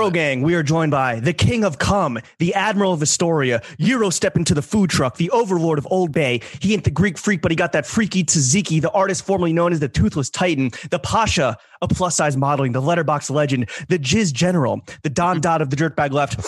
Throw Gang, we are joined by the King of Cum, the Admiral of Astoria, Euro step into the food truck, the Overlord of Old Bay. He ain't the Greek freak, but he got that freaky tzatziki, the artist formerly known as the Toothless Titan, the Pasha of plus size modeling, the letterbox legend, the Jizz General, the Don mm. Dot of the dirtbag left.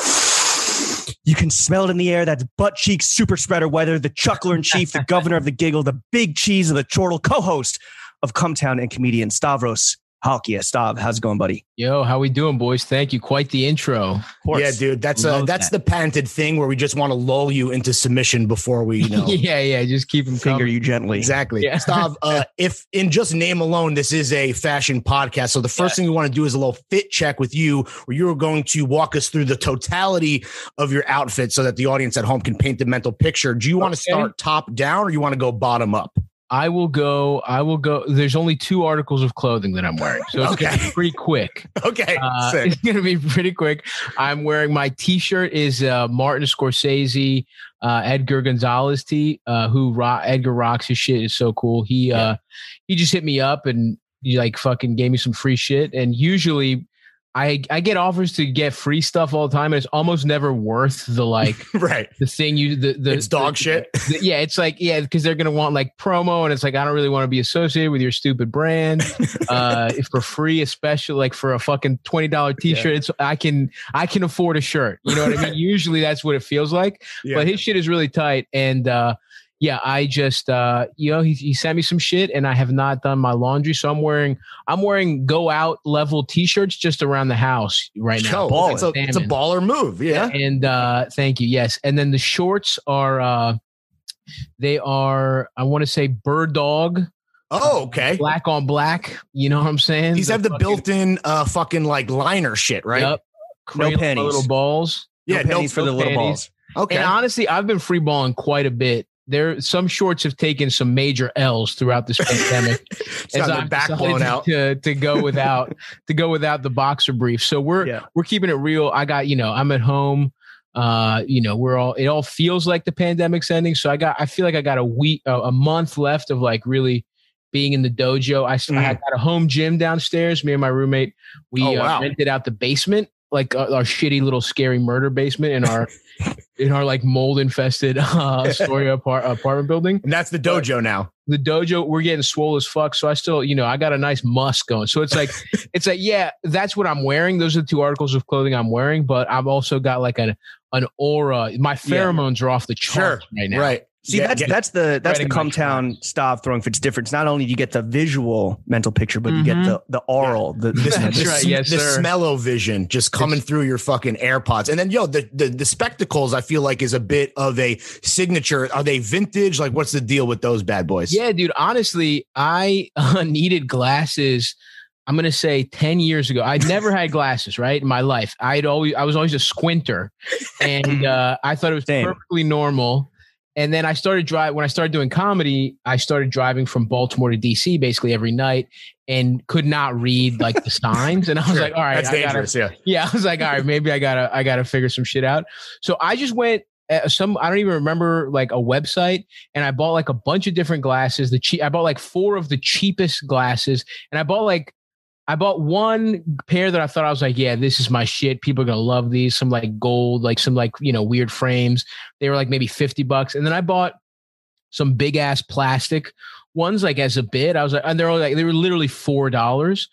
You can smell it in the air. That's butt cheek super spreader weather, the chuckler in chief, the governor of the giggle, the big cheese of the chortle, co host of Cumtown and comedian Stavros Halkias. Stav, how's it going, buddy? Yo, how we doing, boys? Thank you. Quite the intro. Yeah, dude, that's a that's that. the panted thing where we just want to lull you into submission before we, you know. yeah, yeah. Just keep them Finger coming. you gently. Exactly. Yeah. Stav, uh, if in just name alone, this is a fashion podcast. So the first thing we want to do is a little fit check with you, where you're going to walk us through the totality of your outfit so that the audience at home can paint the mental picture. Do you want to Okay. start top down or you want to go bottom up? I will go. I will go. There's only two articles of clothing that I'm wearing, so it's gonna be pretty quick. Okay. Uh, it's gonna be pretty quick. I'm wearing my T-shirt is uh, Martin Scorsese, uh, Edgar Gonzalez T, Uh, who ro- Edgar rocks his shit is so cool. He uh, he just hit me up and he like fucking gave me some free shit. And usually, I I get offers to get free stuff all the time, and it's almost never worth the like right. the thing you the the It's dog the- shit. the- yeah, it's like yeah, because they're gonna want like promo, and it's like I don't really want to be associated with your stupid brand. uh, if for free, especially like for a fucking twenty dollar t shirt, it's I can I can afford a shirt. You know what I mean? Usually that's what it feels like. Yeah. But his shit is really tight, and uh, yeah, I just uh, you know he, he sent me some shit, and I have not done my laundry, so I'm wearing I'm wearing go out level t shirts just around the house right now. Yo, it's, a, it's a baller move. Yeah. And uh thank you. Yes. And then the shorts are uh they are I want to say bird dog, Oh, okay. black on black. You know what I'm saying? These have the fucking- built-in uh fucking like liner shit, right? Yep. Cradle my panties. little balls. No Yeah, no- pennies for the no little panties. balls. Okay. And honestly, I've been free balling quite a bit. There some shorts have taken some major L's throughout this pandemic. Got their back blown out. to to go without to go without the boxer brief. So we're Yeah. we're keeping it real. I got you know I'm at home. Uh, you know we're all it all feels like the pandemic's ending. So I got I feel like I got a week a, a month left of like really being in the dojo. I, Mm. had got a home gym downstairs. Me and my roommate we Oh, uh, rented out the basement like uh, our shitty little scary murder basement in our in our like mold infested uh Astoria apart- apartment building. And that's the dojo now. the dojo we're getting swole as fuck. So i still you know i got a nice musk going so it's like it's like yeah that's what i'm wearing. Those are the two articles of clothing i'm wearing. But i've also got like an an aura. My pheromones are off the charts right now. Right. See, Get- that's get- that's the that's the Spreading my Cumtown stop throwing fits difference. Not only do you get the visual mental picture, but you get Mhm. the the oral. The, this, That's the, right, yes, the sir. smello vision just coming through your fucking AirPods. And then yo, the, the the spectacles I feel like is a bit of a signature. Are they vintage? Like what's the deal with those bad boys? yeah dude honestly i uh, needed glasses i'm gonna say 10 years ago i never had glasses right in my life i'd always i was always a squinter and uh, i thought it was Same. perfectly normal and then i started drive when i started doing comedy i started driving from baltimore to dc basically every night and could not read like the signs and i was Sure. like all right That's I gotta, dangerous. Yeah. yeah, I was like, all right, maybe I gotta, I gotta figure some shit out. So I just went uh, some, I don't even remember like a website, and I bought like a bunch of different glasses. The cheap, I bought like four of the cheapest glasses, and I bought like, I bought one pair that I thought I was like, yeah, this is my shit. People are gonna love these. Some like gold, like some like you know weird frames. They were like maybe fifty bucks, and then I bought some big ass plastic ones like as a bid. I was like, and they're all like they were literally four dollars,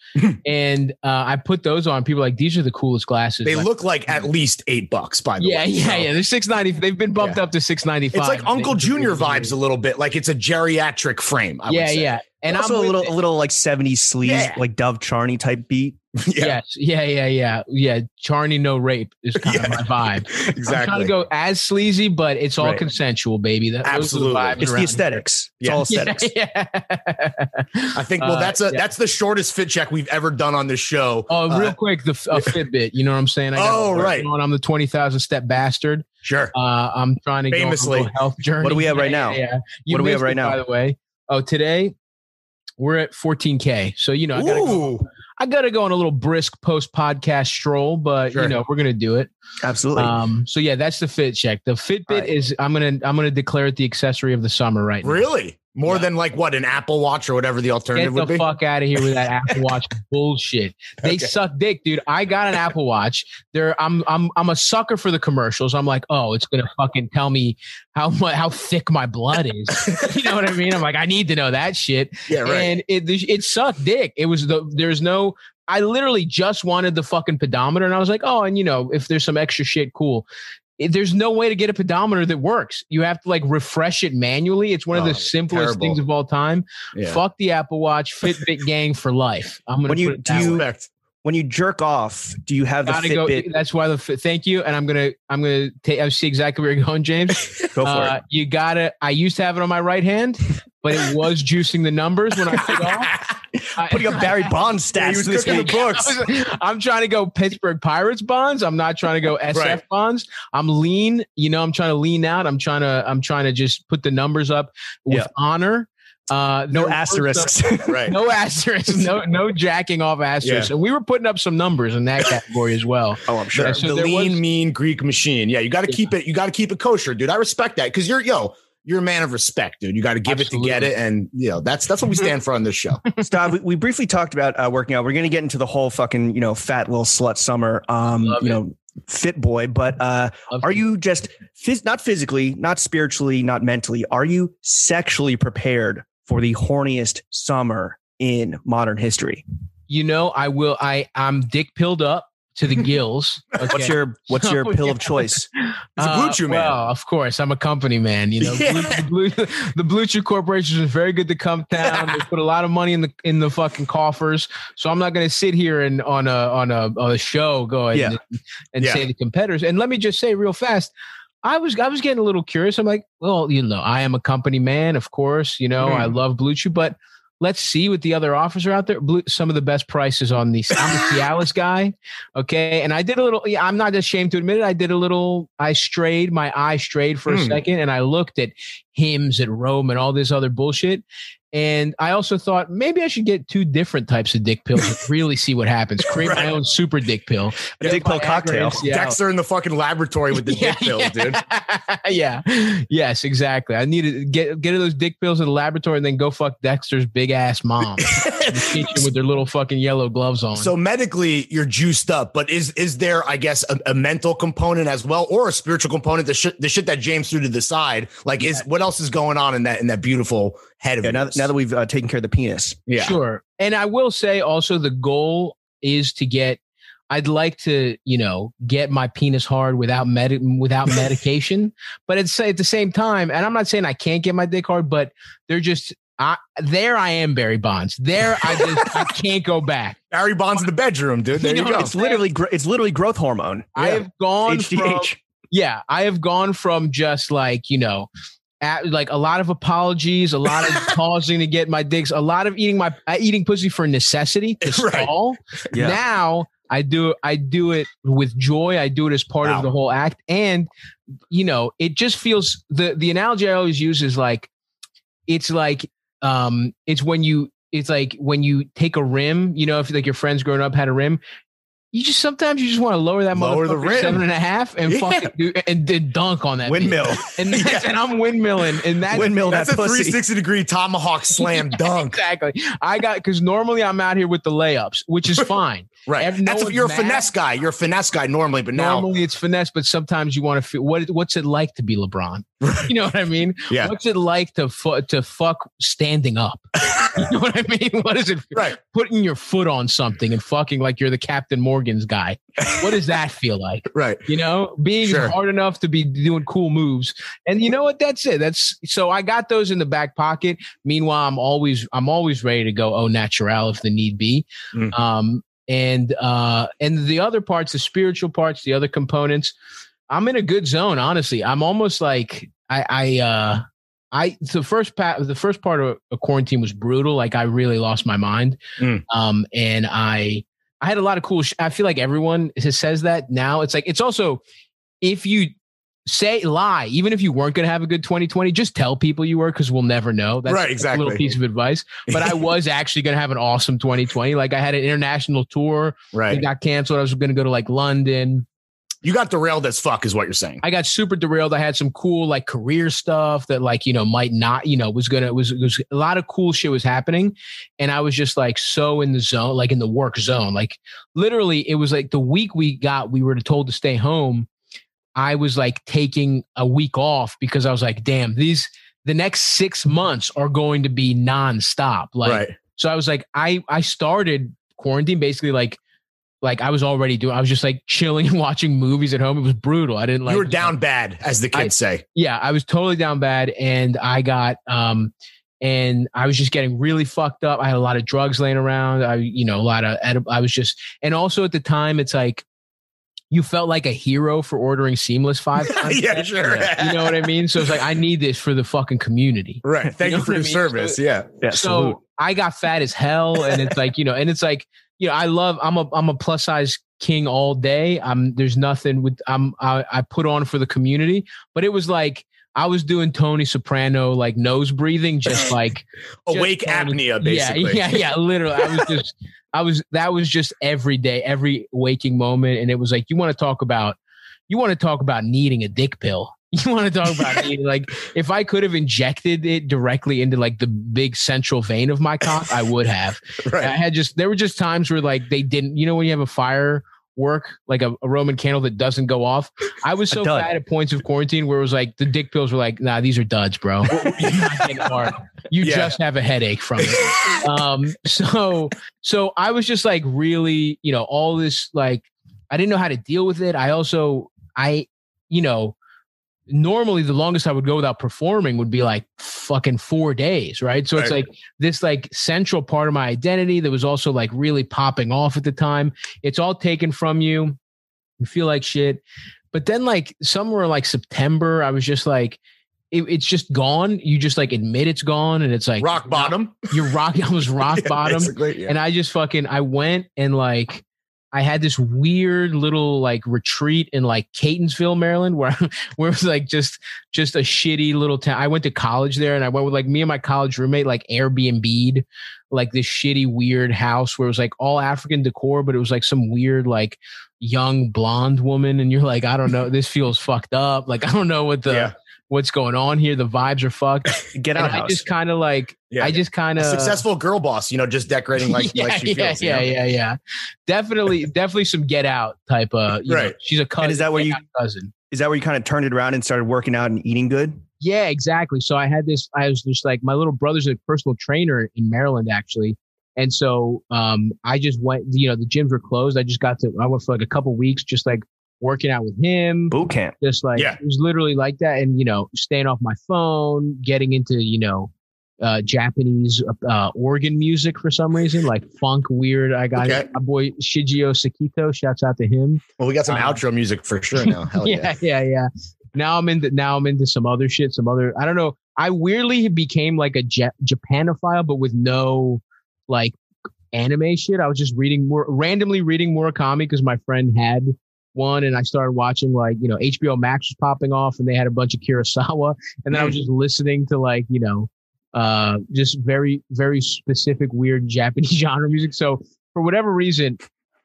and uh, I put those on. People were like these are the coolest glasses. They Like, look like at least eight bucks, by the yeah, way. yeah, So yeah. They're six ninety. They've been bumped Yeah. up to six ninety five. It's like Uncle Junior vibes a little bit. Like it's a geriatric frame. I would Yeah, say. yeah. And also I'm a little it. a little like 70s sleaze, Yeah. like Dov Charney type beat. yeah. Yes, yeah, yeah, yeah, yeah. Charney, no rape is kind Yeah. of my vibe. I'm Exactly. trying to go as sleazy, but it's all Right. consensual, baby. That, the Absolutely. vibes It's the aesthetics. It's Yeah. all aesthetics. Yeah. I think well Uh, that's a yeah. that's the shortest fit check we've ever done on this show. Oh, Uh, real quick, the a Fitbit. You know what I'm saying? I Oh, right. On, I'm the twenty thousand step bastard. sure. Uh, I'm trying to Famously. go on a health journey. What do we have right now? Yeah, yeah. What do we have right now? By the way, oh today We're at 14k. So you know, I gotta go, I gotta go on a little brisk post podcast stroll, but Sure. you know, we're gonna do it. Absolutely. Um, so yeah, that's the fit check. The Fitbit Right. is I'm gonna I'm gonna declare it the accessory of the summer right now. really? More Yeah. than like what an Apple Watch or whatever the Get alternative the would be. Get the fuck out of here with that Apple Watch bullshit. They Okay. suck dick, dude. I got an Apple Watch. There, I'm I'm I'm a sucker for the commercials. I'm like, oh, it's gonna fucking tell me how much how thick my blood is. you know what I mean? I'm like, I need to know that shit. Yeah, right. And it it sucked dick. It was the there's no. I literally just wanted the fucking pedometer, and I was like, oh, and you know, if there's some extra shit, cool. It- there's no way to get a pedometer that works. You have to like refresh it manually. It's one of Oh, the simplest terrible. things of all time. Yeah. Fuck the Apple Watch, Fitbit gang for life. I'm gonna When you- put it do you- way. When you jerk off, do you have the gotta go. Fitbit? That's why the thank you, and I'm gonna I'm gonna take. I see exactly where you're going, James. Go for Uh, it. you gotta. I used to have it on my right hand, but it was juicing the numbers when I took off. Putting up Barry Bonds stats this week. the books. I'm trying to go Pittsburgh Pirates bonds. I'm not trying to go SF Right. bonds. I'm lean. You know, I'm trying to lean out. I'm trying to. I'm trying to just put the numbers up with Yeah. honor. Uh, No asterisks. right. No asterisks, no no jacking off asterisks. Yeah. And we were putting up some numbers in that category as well. oh, I'm sure. So the lean, was- mean Greek machine. Yeah, you got to Yeah. keep it. You got to keep it kosher, dude. I respect that because you're yo. You're a man of respect, dude. You got to give it to get it, and you know that's that's what we stand for on this show. Stop. We, we briefly talked about uh, working out. We're going to get into the whole fucking, you know, fat little slut summer, um, Love you it. know, fit boy. But uh, Love are to- you just phys- not physically, not spiritually, not mentally? Are you sexually prepared for the horniest summer in modern history? You know, I will. I I'm dick pilled up to the gills. What's your What's your So, pill yeah. of choice? It's a Blue Chew man. Well, of course, I'm a company man. You know, Yeah. Blue, the, Blue, the Blue Chew Corporation is very good to Cumtown. They put a lot of money in the in the fucking coffers. So I'm not going to sit here and on a on a, on a show go and, Yeah. and Yeah. say the competitors. And let me just say real fast. I was I was getting a little curious. I'm like, well, you know, I am a company man, of course. You know, Mhm. I love Blue Chew, but let's see what the other offers are out there. Blue, some of the best prices on these. I'm a Cialis guy, okay, and I did a little. Yeah, I'm not ashamed to admit it. I did a little. I strayed. My eye strayed for a Hmm. second, and I looked at Hims at Rome and all this other bullshit. And I also thought maybe I should get two different types of dick pills and really see what happens. Create my own super dick pill. A dick pill Viagra cocktail. Dexter in the fucking laboratory with the dick pills, dude. yeah. Yes, exactly. I need to get get those dick pills in the laboratory and then go fuck Dexter's big ass mom in the kitchen with their little fucking yellow gloves on. So medically, you're juiced up, but is is there, I guess, a, a mental component as well, or a spiritual component? The shit, the shit that James threw to the side, like, is what else is going on in that in that beautiful head of Yeah, now, now that we've uh, taken care of the penis. yeah, Sure. And I will say also the goal is to get I'd like to, you know, get my penis hard without med- without medication, but it's at the same time, and I'm not saying I can't get my dick hard, but they're just I, there. I am Barry Bonds. There, I just I can't go back. Barry Bonds in the bedroom, dude. There You you, go. It's literally it's literally growth hormone. I Yeah. have gone from yeah, I have gone from just like, you know, at, like a lot of apologies, a lot of pausing to get my dicks, a lot of eating my uh, eating pussy for necessity to Right. Yeah. Now I do I do it with joy. I do it as part Wow. of the whole act, and you know, it just feels the the analogy I always use is like it's like um it's when you it's like when you take a rim, you know, if like your friends growing up had a rim, you just sometimes you just want to lower that Lower the rim. seven and a half and Yeah. fucking do, and then dunk on that Windmill. and that's, and I'm windmilling and that Windmill That's that a pussy. 360 degree tomahawk slam dunk. exactly. I got because normally I'm out here with the layups, which is fine. Right. No That's you're a finesse guy. You're a finesse guy normally, but now Normally it's finesse, but sometimes you want to feel what what's it like to be LeBron? You know what I mean? Yeah. What's it like to fu- to fuck standing up? you know what I mean? What is it? right. Putting your foot on something and fucking like you're the Captain Morgan's guy. What does that feel like? Right. You know, being Sure. hard enough to be doing cool moves. And you know what? That's it. That's so I got those in the back pocket. Meanwhile, I'm always I'm always ready to go Oh, natural if the need be. Mm. Um and uh and the other parts, the spiritual parts, the other components, I'm in a good zone, honestly. I'm almost like I I uh I the first part the first part of a quarantine was brutal. Like I really lost my mind. Mm. Um and I I had a lot of cool. Sh- I feel like everyone says that now. It's like it's also if you say lie. Even if you weren't going to have a good 2020 just tell people you were because we'll never know. That's Right, a exactly. little piece of advice. But i was actually going to have an awesome 2020 like i had an international tour right. it got canceled. I was going to go to like london. You got derailed as fuck, is what you're saying. i got super derailed. I had some cool like career stuff that like you know might not you know was gonna was was a lot of cool shit was happening. And i was just like so in the zone like in the work zone. Like literally it was like the week we got we were told to stay home i was like taking a week off because i was like damn these the next six months are going to be nonstop like right. so I was like, I I started quarantine basically like like I was already doing. I was just like chilling and watching movies at home. It was brutal. I didn't like. you were down bad, as the kids say. Yeah, I was totally down bad, and I got um, and I was just getting really fucked up. I had a lot of drugs laying around. I you know a lot of I was just and also at the time it's like. You felt like a hero for ordering seamless five times. yeah, sure. You know what I mean? So it's like I need this for the fucking community. Right. Thank You you, for what I your mean? service. yeah. Yeah, salute. so I got fat as hell, and it's like you know, and it's like you know, I love. I'm a I'm a plus size king all day. I'm there's nothing with I'm I, I put on for the community, but it was like I was doing Tony Soprano like nose breathing, just like Awake Just apnea, basically. yeah, yeah, yeah. Literally, I was just I was that was just every day, every waking moment, and it was like you want to talk about you want to talk about needing a dick pill. You want to talk about needing, like if I could have injected it directly into like the big central vein of my cock, I would have. Right. I had just there were just times where like they didn't. You know when you have a fire work like a, a Roman candle that doesn't go off. I was so bad at points of quarantine where it was like the dick pills were like, nah, these are duds, bro. You're not getting hard. You Yeah. just have a headache from it. um, so so I was just like really, you know, all this like I didn't know how to deal with it. I also I, you know, normally the longest I would go without performing would be like fucking four days, right? So it's Right. like this like central part of my identity that was also like really popping off at the time. It's all taken from you. You feel like shit. But then like somewhere like September, I was just like, it, it's just gone. You just like admit it's gone, and it's like Rock bottom. You're rock. I was rock Yeah, bottom, yeah. and I just fucking I went and like I had this weird little like retreat in like Catonsville, Maryland, where where it was like just just a shitty little town. I went to college there, and I went with like me and my college roommate like Airbnb'd like this shitty weird house where it was like all African decor, but it was like some weird like young blonde woman, and you're like, I don't know, this feels fucked up. Like I don't know what the Yeah. What's going on here. The vibes are fucked. Get And out I house. just kind of like Yeah. I just kind of successful girl boss, you know, just decorating like, yeah, like she yeah, feels. you yeah, know? yeah, yeah. Definitely, definitely some get out type of. You know, Right. she's a cousin. is that where you- cousin? Is that where you kind of turned it around and started working out and eating good? Yeah, exactly. So I had this. I was just like my little brother's a personal trainer in Maryland actually, and so um I just went. You know, the gyms were closed. I just got to. I went for like a couple weeks, just like working out with him. Boot camp. Just like Yeah. it was literally like that, and you know, staying off my phone, getting into you know. Uh, Japanese uh, organ music for some reason, like funk, weird. I got Okay. my boy Shigeo Sekito. Shouts out to him. Well, we got some Um, outro music for sure now. Hell yeah. yeah, yeah, yeah. Now I'm into now I'm into some other shit, some other I don't know. I weirdly became like a ja- Japanophile, but with no like anime shit. I was just reading more randomly reading Murakami because my friend had one, and I started watching like you know HBO Max was popping off, and they had a bunch of Kurosawa, and then I was just listening to like you know uh just very very specific weird Japanese genre music. So for whatever reason,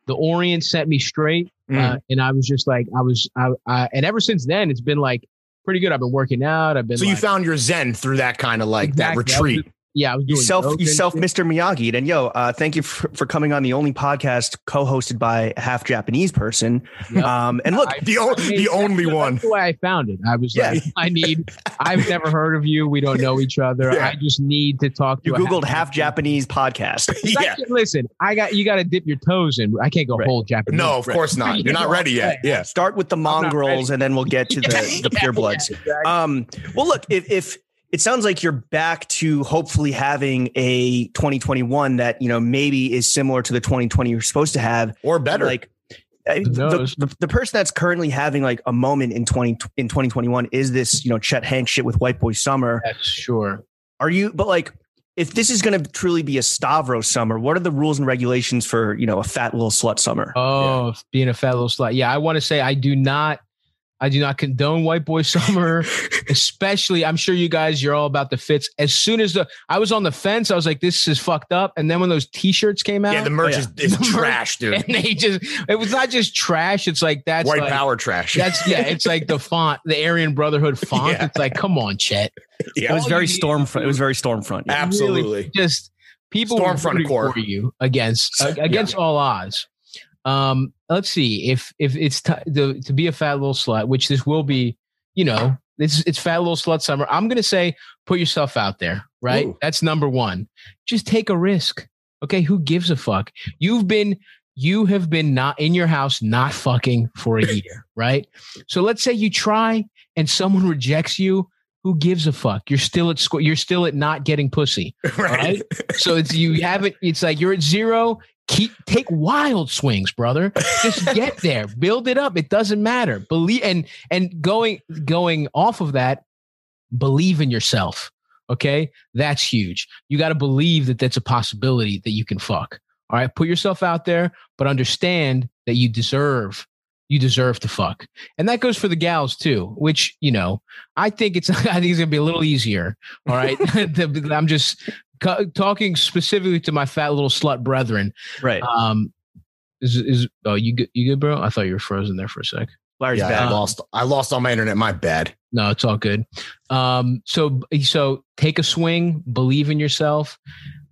the Orient set me straight. Mm. Uh, and I was just like, I was, I, I, and ever since then, it's been like pretty good. I've been working out. I've been So you found your zen through that kind of like Exactly. That was retreat. just- yeah, I was You self, you self. Mr. Miyagi. And yo, uh, thank you for, for coming on the only podcast co-hosted by a half Japanese person. Yep. Um, and look, I- the o- I mean, the only the- one. That's the way I found it. I was Yeah. like, I need. I've never heard of you. We don't know each other. Yeah. I just need to talk. To you a googled half Japanese. Japanese podcast. 'Cause I yeah. can't- listen, I got you. Got to dip your toes in. I can't go Right. whole Japanese. No, of course not. You're not ready yet. Yeah. Start with the mongrels, and then we'll get to the, the purebloods. Yeah, exactly. Um, well, look, if, if it sounds like you're back to hopefully having a 2021 that you know maybe is similar to the 2020 you're supposed to have, Or better. like. The, the, the person that's currently having like a moment in 20 in 2021 is this you know Chet Hanks shit with White Boy Summer. That's sure. Are you but like if this is going to truly be a Stavros summer, what are the rules and regulations for you know a fat little slut summer? Oh, being a fat little slut. Yeah, I want to say I do not. I do not condone white boy summer, especially. I'm sure you guys, you're all about the fits. As soon as the I was on the fence, I was like, "This is fucked up." And then when those T-shirts came out, Yeah, the merch oh, yeah. is, is The merch- trash, dude. and they just it was not just trash. It's like that's White like, power trash. That's yeah. It's like the font, the Aryan Brotherhood font. Yeah. It's like, come on, Chet. Yeah. It was very you stormfront. It was very stormfront. Yeah. Absolutely. Just people were Stormfront rooting core. for you against Yeah. against all odds. Um, let's see if if it's t- the, to be a fat little slut, which this will be. You know, it's it's fat little slut summer. I'm gonna say put yourself out there, right? Ooh. That's number one. Just take a risk. Okay, who gives a fuck? You've been you have been not in your house not fucking for a year, right? So let's say you try and someone rejects you. Who gives a fuck? You're still at school. You're still at not getting pussy. right. So it's you haven't. It's like you're at zero. Keep take wild swings, brother. Just get there. Build it up. It doesn't matter. Believe and and going going off of that, believe in yourself. Okay, that's huge. You got to believe that that's a possibility that you can fuck. All right, put yourself out there, but understand that you deserve you deserve to fuck, and that goes for the gals too. Which you know, I think it's I think it's gonna be a little easier. All right, I'm just ca- talking specifically to my fat little slut brethren. Right. Um, is is oh you good you good bro? I thought you were frozen there for a sec. Larry's Yeah, I lost. I lost all my internet. My bad. No, it's all good. Um, so so take a swing, believe in yourself.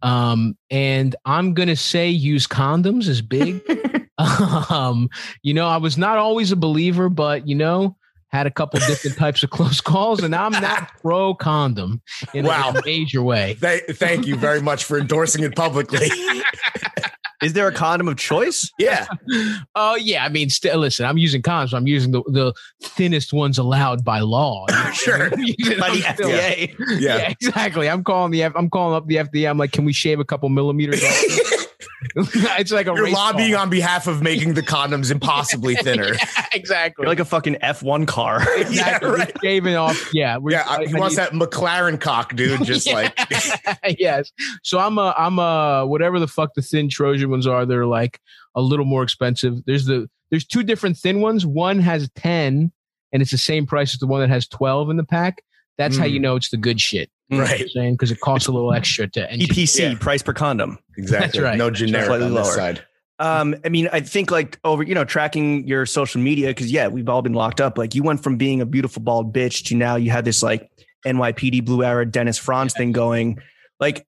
Um, and I'm gonna say use condoms is big. um, you know, I was not always a believer, but you know, had a couple different types of close calls, and I'm not pro condom in, Wow. in a major way. Th- thank you very much for endorsing it publicly. Is there a condom of choice? yeah. Oh yeah, I mean, still listen. I'm using condoms. I'm using the, the thinnest ones allowed by law. Sure. I'm using- By the still- FDA. Yeah. Yeah. exactly. I'm calling the F- I'm calling up the FDA. I'm like, can we shave a couple millimeters? off? it's like a You're race lobbying car. on behalf of making the condoms impossibly thinner. exactly. You're like a fucking F1 car. exactly. Yeah, right. shaving off. Yeah. we're- Yeah, I- he I wants need- that McLaren cock, dude. Just Yeah. like yes. So I'm a I'm a whatever the fuck the thin Trojan ones are. They're like a little more expensive. There's the there's two different thin ones. One has ten, and it's the same price as the one that has twelve in the pack. That's how Mm. you know it's the good shit. Right. saying because it costs a little extra to and EPC, Yeah. price per condom. Exactly. right. No That's generic right. on this Lower. side. Um, I mean, I think like over, you know, tracking your social media, because yeah, we've all been locked up. Like you went from being a beautiful bald bitch to now you had this like NYPD Blue Arrow Dennis Franz thing going. Like,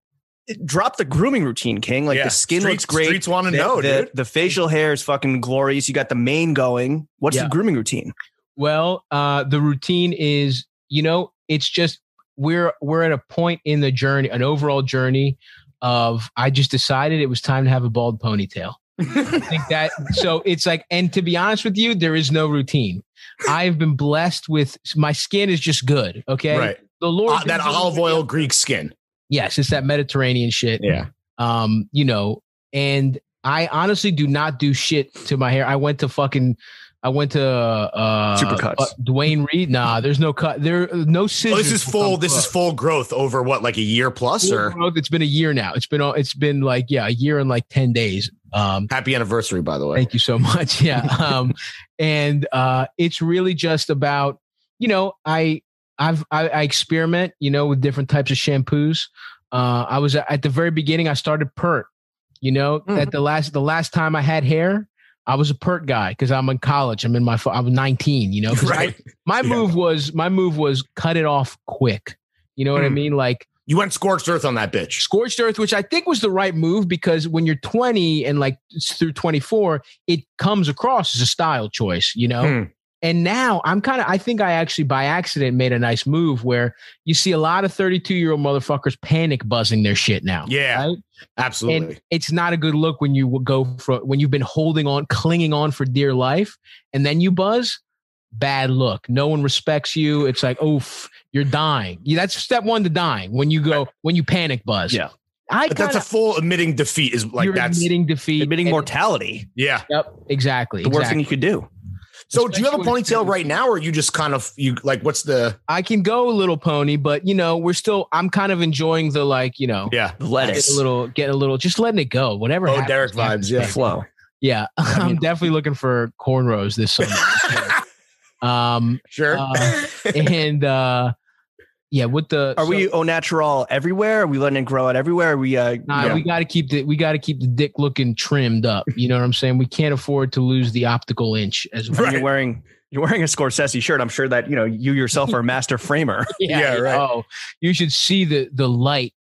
drop the grooming routine, King. Like Yeah. the skin Streets- looks great. Streets want to the, know, the, dude. the facial hair is fucking glorious. You got the mane going. What's Yeah. the grooming routine? Well, uh, the routine is, you know, it's just we're we're at a point in the journey, an overall journey of I just decided it was time to have a bald ponytail. I think that so it's like, and to be honest with you, there is no routine. I've been blessed with my skin is just good. Okay, Right. the Lord Uh, that olive oil Greek skin. Yes, it's that Mediterranean shit. Yeah. um, you know, and I honestly do not do shit to my hair. I went to fucking, I went to uh, Supercuts. uh, Duane Reade. Nah, there's no cut. There, no Oh, scissors. this is full. This is full growth over what, like a year plus, Full or growth. It's been a year now. It's been, it's been like yeah, a year and like ten days. Um, happy anniversary, by the way. Thank you so much. Yeah. Um, and uh, it's really just about, you know, I, I've, I, I experiment, you know, with different types of shampoos. Uh, I was at the very beginning, I started pert, you know, Mm. at the last, the last time I had hair, I was a pert guy because I'm in college. I'm in my, I was 19, you know, 'cause I- Right. my Yeah. move was, my move was cut it off quick. You know what I Mm. mean? Like You went scorched earth on that bitch. scorched earth, which I think was the right move because when you're 20 and like through 24, it comes across as a style choice, you know? Hmm. And now I'm kind of, I think I actually by accident made a nice move where you see a lot of 32 year old motherfuckers panic buzzing their shit now. Yeah. Right? Absolutely. And it's not a good look when you go for, when you've been holding on, clinging on for dear life, and then you buzz. Bad look. No one respects you. It's like, oof, you're dying. Yeah, that's step one to dying when you go, when you panic buzz. Yeah. I but that's kinda- a full admitting defeat. Is like you're that's admitting defeat, Admitting and- mortality. yeah. Yep, exactly. The worst thing you could do. So do you have a ponytail right now, or you just kind of you like what's the I can go a little pony, but you know, we're still. I'm kind of enjoying the like, you know, yeah The get lettuce. a little, get a little, just letting it go. Whatever. Oh, happens, Derek vibes, yeah. flow. yeah. I'm definitely looking for cornrows this summer. Um, Sure. uh, and uh, yeah, with the Are so- we au natural everywhere? Are we letting it grow out everywhere? Are we uh Nah, yeah. we got to keep the we got to keep the dick looking trimmed up. You know what I'm saying? We can't afford to lose the optical inch as well. And you're wearing you're wearing a Scorsese shirt. I'm sure that you know you yourself are a master framer. Yeah, right. Oh, you should see the the light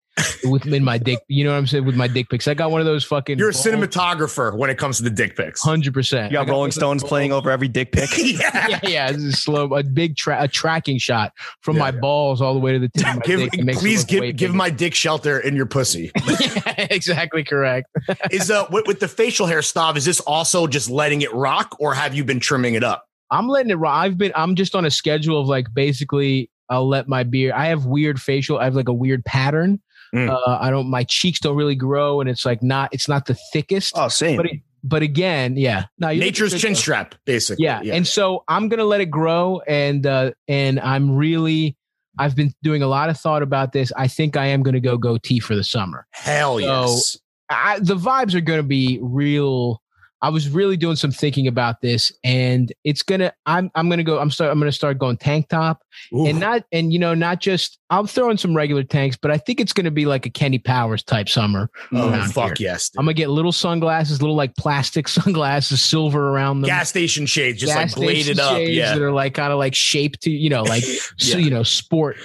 with in my dick. You know what I'm saying with my dick pics. I got one of those fucking. You're a cinematographer when it comes to the dick pics. Hundred percent. You got Rolling Stones playing over every dick pic. yeah. Yeah, yeah. This is slow. A big tra- a tracking shot from my Yeah. balls all the way to the tip of my Give, dick. It makes it please give give bigger. my dick shelter in your pussy. Yeah, exactly correct. is uh with, with the facial hair stav, is this also just letting it rock or have you been trimming it up? I'm letting it rock. I've been. I'm just on a schedule of like basically. I'll let my beard. I have weird facial. I have like a weird pattern. Mm. Uh, I don't. My cheeks don't really grow, and it's like not. It's not the thickest. Oh, same. But it, but again, yeah. No, Nature's chin strap, basically. Yeah. and so I'm gonna let it grow, and uh, and I'm really. I've been doing a lot of thought about this. I think I am gonna go goatee for the summer. hell So- yes. I, the vibes are going to be real. I was really doing some thinking about this, and it's gonna. I'm I'm gonna go. I'm start. I'm gonna start going tank top, Ooh. and not and you know not just. I'm throwing some regular tanks, but I think it's gonna be like a Kenny Powers type summer. oh fuck here. yes. dude. I'm gonna get little sunglasses, little like plastic sunglasses, silver around them. Gas station shades, just gas like bladed up. Yeah. that are like kind of like shaped to you know like so, you know sport,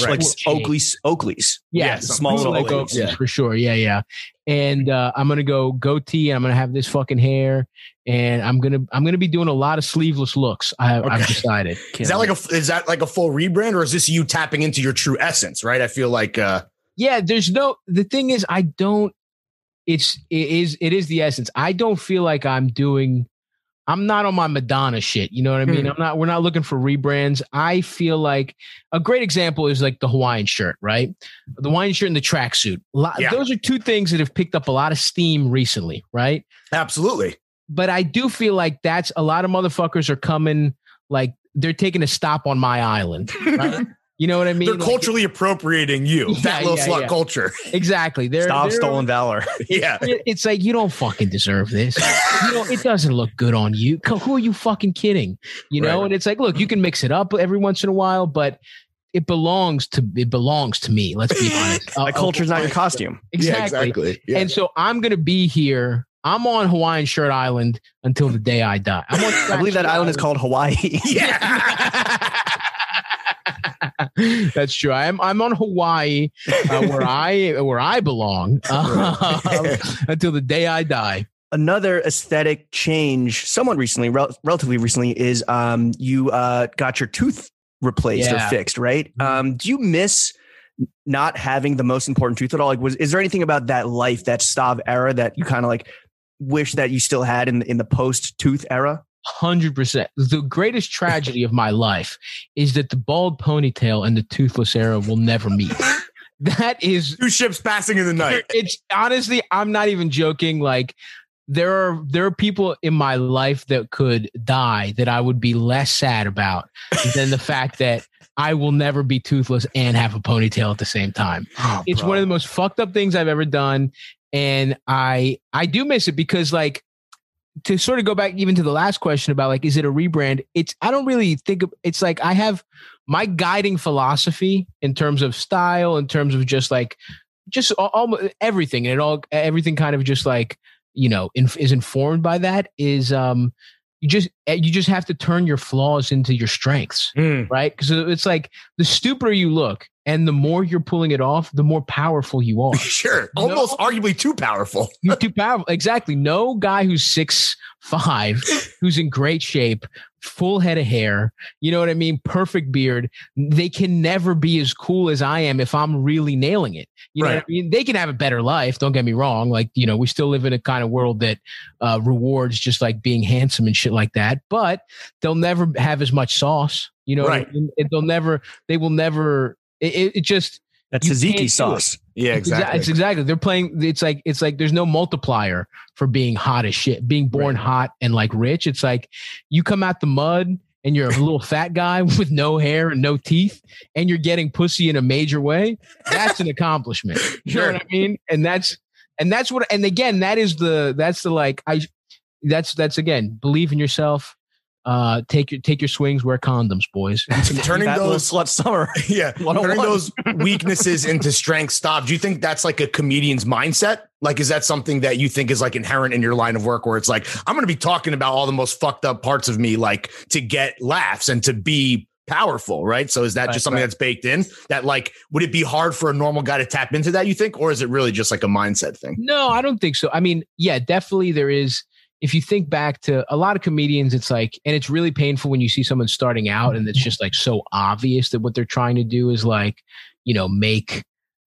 like sport shades. Oakley's Oakley's. Yeah, Yeah, small little like Oakleys, Oakleys, yeah. for sure. Yeah, yeah. And uh, I'm gonna go goatee, and I'm gonna have this fucking hair, and I'm gonna I'm gonna be doing a lot of sleeveless looks. I, I've Okay. decided. Is that like a is that like a full rebrand or is this you tapping into your true essence? Right. I feel like uh Yeah, there's no. The thing is, I don't. It's it is it is the essence. I don't feel like I'm doing. I'm not on my Madonna shit. You know what I mean? Hmm. I'm not. We're not looking for rebrands. I feel like a great example is like the Hawaiian shirt, right? The Hawaiian shirt and the tracksuit. Yeah. Those are two things that have picked up a lot of steam recently, right? absolutely. but I do feel like that's a lot of motherfuckers are coming like they're taking a stop on my island. Right? you know what I mean? They're Like, culturally appropriating you. Yeah, that little yeah, slut yeah. culture. exactly. They're, Stop they're- stolen valor. yeah. it- It's like you don't fucking deserve this. You know, it doesn't look good on you. Who are you fucking kidding? You know, Right. and it's like, look, you can mix it up every once in a while, but it belongs to it belongs to me. Let's be honest. My Uh, culture's not your uh, costume. Exactly. Yeah. And so I'm gonna be here. I'm on Hawaiian Shirt Island until the day I die. I'm on I believe that Tracksuit island is called Hawaii. yeah. That's true. I'm I'm on Hawaii, uh, where I where I belong um, until the day I die. Another aesthetic change, somewhat recently, rel- relatively recently, is um, you uh, got your tooth replaced Yeah. or fixed, right? Um, do you miss not having the most important tooth at all? Like, was is there anything about that life, that Stav era, that you kind of like wish that you still had in in the post tooth era? Hundred percent. The greatest tragedy of my life is that the bald ponytail and the toothless era will never meet. That is Two ships passing in the night. it's honestly, I'm not even joking. Like there are there are people in my life that could die that I would be less sad about than the fact that I will never be toothless and have a ponytail at the same time. Oh, It's one of the most fucked up things I've ever done. And I I do miss it because like to sort of go back even to the last question about like is it a rebrand? It's I don't really think of it's like I have my guiding philosophy in terms of style, in terms of just like just almost everything and it all everything kind of just like you know inf- is informed by that is um you just eh, you just have to turn your flaws into your strengths Mm. right because it's like the stupider you look and the more you're pulling it off the more powerful you are Sure. Almost arguably too powerful. you're too powerful exactly no guy who's six five who's in great shape full head of hair you know what i mean perfect beard they can never be as cool as i am if i'm really nailing it you know Right. what i mean they can have a better life don't get me wrong like you know we still live in a kind of world that uh, rewards just like being handsome and shit like that but they'll never have as much sauce you know I Right. mean? They'll never they will never it, it, just That's tzatziki sauce. Yeah, exactly. It's exactly. They're playing. It's like it's like there's no multiplier for being hot as shit. Being born Right. hot and like rich. It's like you come out the mud and you're a little fat guy with no hair and no teeth, and you're getting pussy in a major way. That's an accomplishment. You Sure. know what I mean? And that's and that's what. And again, that is the that's the like I. That's that's again believe in yourself. Uh, take your take your swings, wear condoms, boys. turning Fat those slut summer. yeah, 101. turning those weaknesses into strengths. Stop. Do you think that's like a comedian's mindset? Like, is that something that you think is like inherent in your line of work, where it's like I'm going to be talking about all the most fucked up parts of me, like to get laughs and to be powerful, right? So is that Right, just something right. that's baked in? That like, would it be hard for a normal guy to tap into that? You think, or is it really just like a mindset thing? No, I don't think so. I mean, yeah, definitely there is. If you think back to a lot of comedians, it's like, and it's really painful when you see someone starting out and it's mm-hmm. just like so obvious that what they're trying to do is like, you know, make.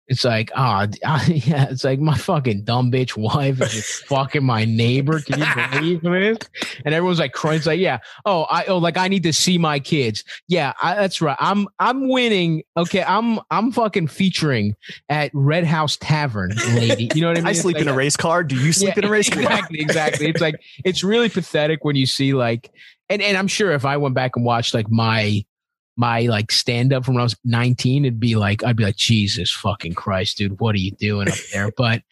It's like, ah, yeah, it's like my fucking dumb bitch wife is just fucking my neighbor. Can you believe this? And everyone's like crying. It's like, yeah, oh, I, oh, like I need to see my kids. Yeah, I, that's right. I'm, I'm winning. Okay, I'm, I'm fucking featuring at Red House Tavern, lady. You know what I mean? I sleep like in a race car. Do you sleep yeah, in a race car? Exactly, exactly. It's like it's really pathetic when you see like, and and I'm sure if I went back and watched like my my like stand up from when I was 19, it'd be like I'd be like Jesus fucking Christ, dude, what are you doing up there? But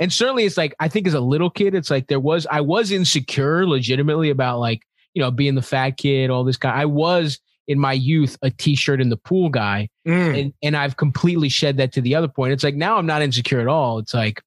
and certainly it's like I think as a little kid, it's like there was I was insecure legitimately about like you know being the fat kid, all this guy. I was in my youth a t-shirt in the pool guy Mm. and and I've completely shed that to the other point. It's like now I'm not insecure at all. It's like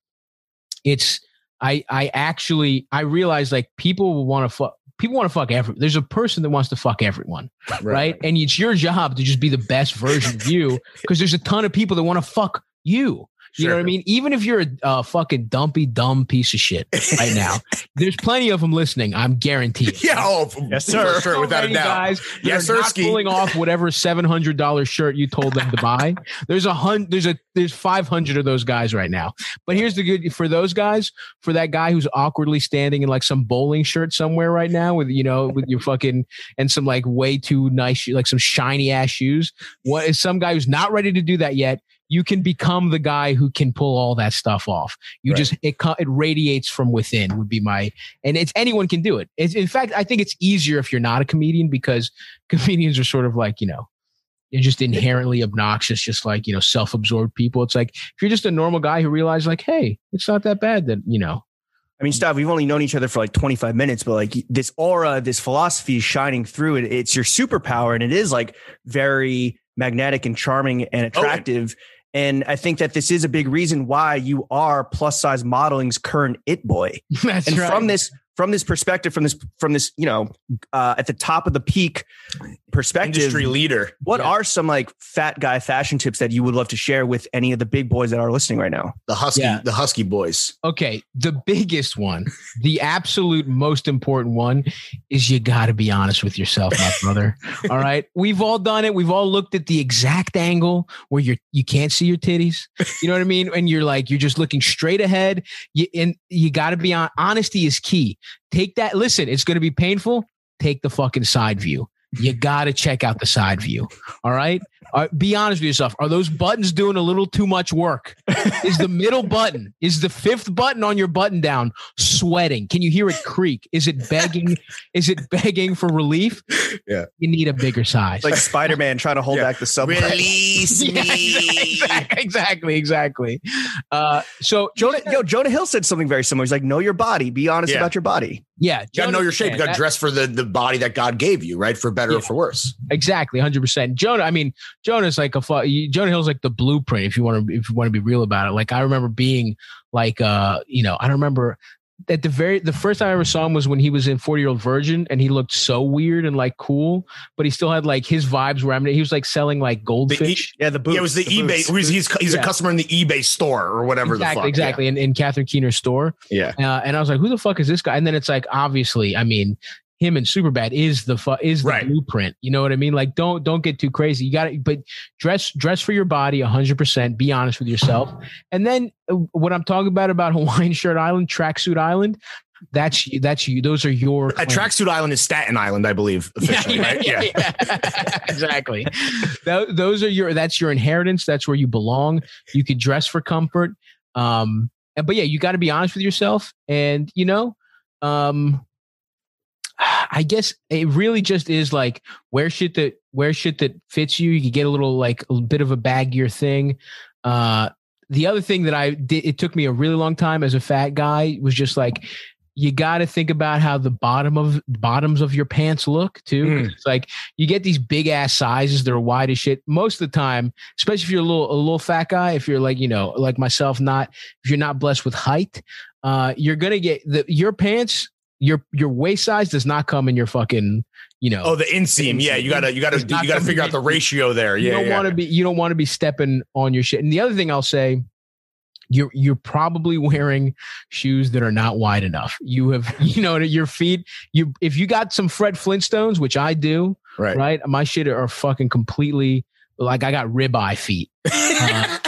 it's I I actually I realize like people will want to fuck people want to fuck every there's a person that wants to fuck everyone right, and it's your job to just be the best version of you because there's a ton of people that want to fuck you you know what I mean? Even if you're a uh, fucking dumpy, dumb piece of shit right now, there's plenty of them listening. I'm guaranteed. Yeah. Oh, Yes, for sir. Sure, without a doubt. guys that Yes, are not pulling off whatever seven hundred dollars shirt you told them to buy. There's a hundred. There's a there's five hundred of those guys right now. But here's the good for those guys. For that guy who's awkwardly standing in like some bowling shirt somewhere right now with you know with your fucking and some like way too nice like some shiny ass shoes. What is some guy who's not ready to do that yet? You can become the guy who can pull all that stuff off. You Right. just it it radiates from within. Would be my and it's anyone can do it. It's, in fact, I think it's easier if you're not a comedian because comedians are sort of like you know you're just inherently obnoxious, just like you know self-absorbed people. It's like if you're just a normal guy who realizes like, hey, it's not that bad that you know. I mean, Stav, we've only known each other for like 25 minutes, but like this aura, this philosophy is shining through it. It's your superpower and it is like very magnetic and charming and oh, attractive. And I think that this is a big reason why you are plus size modeling's current it boy. That's and right. from this from this perspective, from this from this, you know, uh, at the top of the peak perspective, Industry leader. what Yeah. are some like fat guy fashion tips that you would love to share with any of the big boys that are listening right now? The husky. Yeah. The husky boys. Okay, the biggest one, the absolute most important one is you got to be honest with yourself, my brother. all right, we've all done it. We've all looked at the exact angle where you're you can't see your titties. You know what I mean? And you're like you're just looking straight ahead. You and you got to be on. Honesty is key. Take that. Listen, it's going to be painful. Take the fucking side view. You got to check out the side view. All right. Uh, be honest with yourself. Are those buttons doing a little too much work? is the middle button is the fifth button on your button down sweating can you hear it creak is it begging is it begging for relief Yeah. you need a bigger size Like Spider Man trying to hold Yeah. back the subway. Release Yeah, me. exactly exactly exactly uh so Jonah, yo, Jonah Hill said something very similar. He's like, know your body, be honest Yeah. about your body. Yeah You gotta know your shape. You gotta that- dress for the, the body that God gave you, right? For better Yeah. or for worse. exactly 100% jonah i mean jonah's like a jonah hill's like the blueprint if you want to if you want to be real about it like i remember being like uh you know i don't remember at the very the first time I ever saw him was when he was in 40 year old virgin and he looked so weird and like cool, but he still had like his vibes were I mean, he was like selling like goldfish. Yeah, the boots. yeah, it was the, eBay. boots. He's, he's, he's Yeah. a customer in the eBay store or whatever exactly, the fuck. exactly. In, in Catherine Keener's store. Yeah. Uh, and I was like, who the fuck is this guy? And then it's like, obviously, I mean, him and Superbad is the fu- is the Right. blueprint. You know what I mean? Like, don't don't get too crazy. You got to, but dress dress for your body, hundred percent. Be honest with yourself. And then uh, what I'm talking about about Hawaiian Shirt Island, Tracksuit Island, that's you. That's you. Those are your A tracksuit island is Staten Island, I believe. Officially, right? Yeah. exactly. Those are your. That's your inheritance. That's where you belong. You could dress for comfort. Um, but yeah, you got to be honest with yourself. And you know, um, I guess it really just is like wear shit that wear shit that fits you. You get a little like a bit of a baggier thing. Uh, the other thing that I did, it took me a really long time as a fat guy was just like you got to think about how the bottom of bottoms of your pants look too. Mm. It's like you get these big ass sizes, they're wide as shit. Most of the time, especially if you're a little a little fat guy, if you're like you know like myself, not if you're not blessed with height, uh, you're gonna get the your pants. Your your waist size does not come in your fucking you know. Oh, the inseam. Yeah, you gotta you gotta you gotta figure out the ratio there. you Yeah, don't yeah. want to be you don't want to be stepping on your shit. And the other thing I'll say, you're you're probably wearing shoes that are not wide enough. You have you know your feet. You if you got some Fred Flintstones, which I do, right. right? My shit are fucking completely like I got ribeye feet. Uh,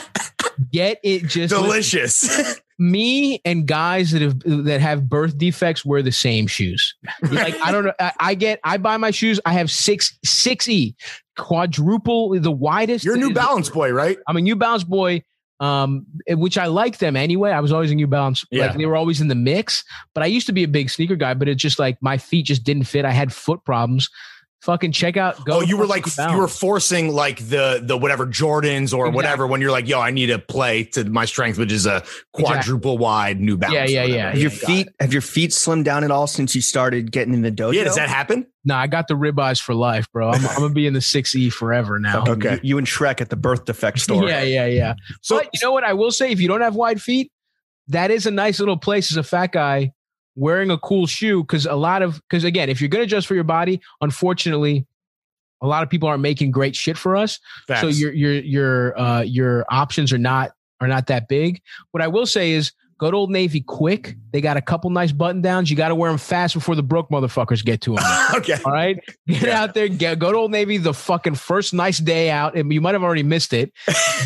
Get it just Delicious. me and guys that have that have birth defects wear the same shoes. Like I don't know. I, I get I buy my shoes. I have six six E quadruple the widest. You're a New Balance boy, right? I'm a New Balance boy, um, which I like them anyway. I was always a New Balance. Yeah. Like they were always in the mix. But I used to be a big sneaker guy. But it's just like my feet just didn't fit. I had foot problems. Fucking check out. Go oh, you were like you were forcing like the the whatever Jordans or Exactly. whatever when you're like, yo, I need to play to my strength, which is a quadruple wide New Balance. Yeah, or yeah, whatever. yeah. Have your got feet it. have your feet slimmed down at all since you started getting in the dojo? Yeah, does that happen? No, I got the ribeyes for life, bro. I'm, I'm gonna be in the six E forever now. Okay. You, you and Shrek at the birth defect store. Yeah, yeah, yeah. So but you know what I will say? If you don't have wide feet, that is a nice little place as a fat guy wearing a cool shoe. Because a lot of because again, if you're gonna adjust for your body, unfortunately, a lot of people aren't making great shit for us. So your your your uh, your options are not are not that big. What I will say is. Go to Old Navy quick. They got a couple nice button downs. You got to wear them fast before the broke motherfuckers get to them. okay. All right. Get Yeah. out there, get, go to Old Navy the fucking first nice day out. And you might have already missed it.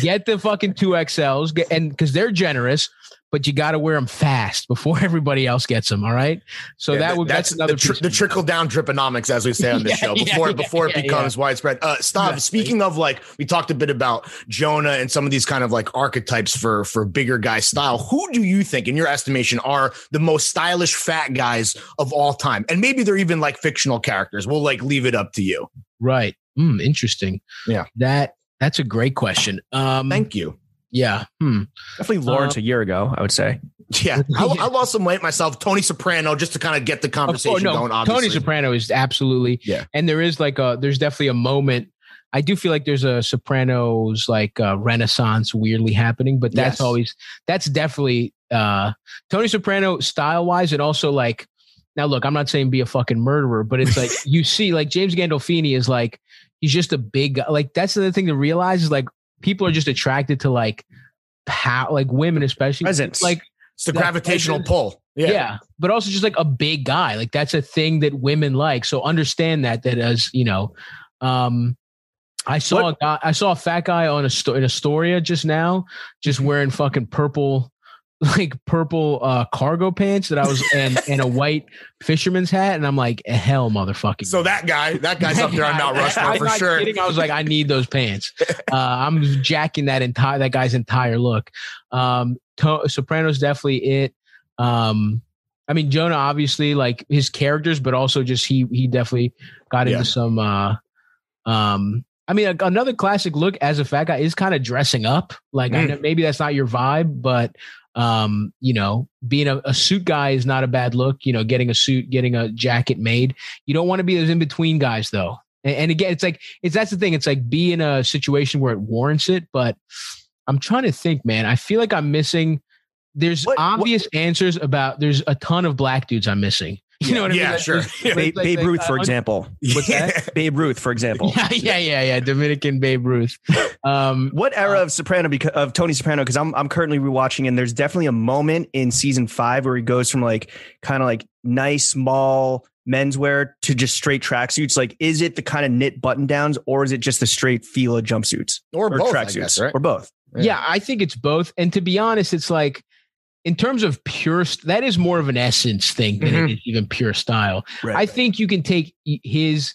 Get the fucking two XLs get, and because they're generous, but you got to wear them fast before everybody else gets them. All right. So Yeah, that would, that's, another the, tr- the trickle down driponomics, as we say on this Yeah, show, before yeah, before it becomes widespread. Uh, stop. Speaking of like, we talked a bit about Jonah and some of these kind of like archetypes for for bigger guy style. Who do you think, in your estimation, are the most stylish fat guys of all time? And maybe they're even like fictional characters. We'll like leave it up to you. right. Hmm, interesting. Yeah. That, that's a great question. Um, Thank you. Yeah. Hmm. Definitely Lawrence Uh, a year ago, I would say. Yeah, I, I lost some weight myself. Tony Soprano, just to kind of get the conversation course, no, going. Obviously, Tony Soprano is absolutely Yeah. And there is like a there's definitely a moment. I do feel like there's a Sopranos like uh, renaissance weirdly happening, but that's Yes. always that's definitely uh Tony Soprano style wise, and also like now look, I'm not saying be a fucking murderer, but it's like you see like James Gandolfini is like he's just a big guy. Like that's the thing to realize is like people are just attracted to like pow like women especially Presence. like it's the gravitational presence- pull. yeah. Yeah, but also just like a big guy. Like that's a thing that women like. So understand that that as you know, um, I saw What- a guy, I saw a fat guy on a sto- in Astoria just now, just wearing fucking purple, like purple uh cargo pants that I was and and a white fisherman's hat, and I'm like, hell, motherfucking. So that guy, that guy's up there on Mount Rushmore for sure. Kidding. I was like, I need those pants. Uh, I'm jacking that entire that guy's entire look. Um, to- Sopranos definitely it. Um, I mean Jonah obviously like his characters, but also just he he definitely got into Yeah. some. Uh, um, I mean a- another classic look as a fat guy is kind of dressing up. Like I Mm. know maybe that's not your vibe, but um, you know, being a, a suit guy is not a bad look. You know, getting a suit, getting a jacket made. You don't want to be those in between guys though. And, and again, it's like it's that's the thing. It's like be in a situation where it warrants it. But I'm trying to think, man. I feel like I'm missing. There's What- what- obvious answers about. There's a ton of black dudes I'm missing. You know what I mean? Yeah, Like, sure. there's- Yeah. there's Babe, like- Babe like, Ruth, for uh, example. What's that? Babe Ruth, for example. Yeah, yeah, yeah, yeah. Dominican Babe Ruth. Um, What era of Soprano because of Tony Soprano? Because I'm I'm currently rewatching, and there's definitely a moment in season five where he goes from like kind of like nice small menswear to just straight tracksuits. Like, is it the kind of knit button downs, or is it just the straight Fila jumpsuits or or both, I tracksuits, guess, right? or both? yeah. I think it's both. And to be honest, it's like in terms of pure, that is more of an essence thing than Mhm. it is even pure style. Right. I think you can take his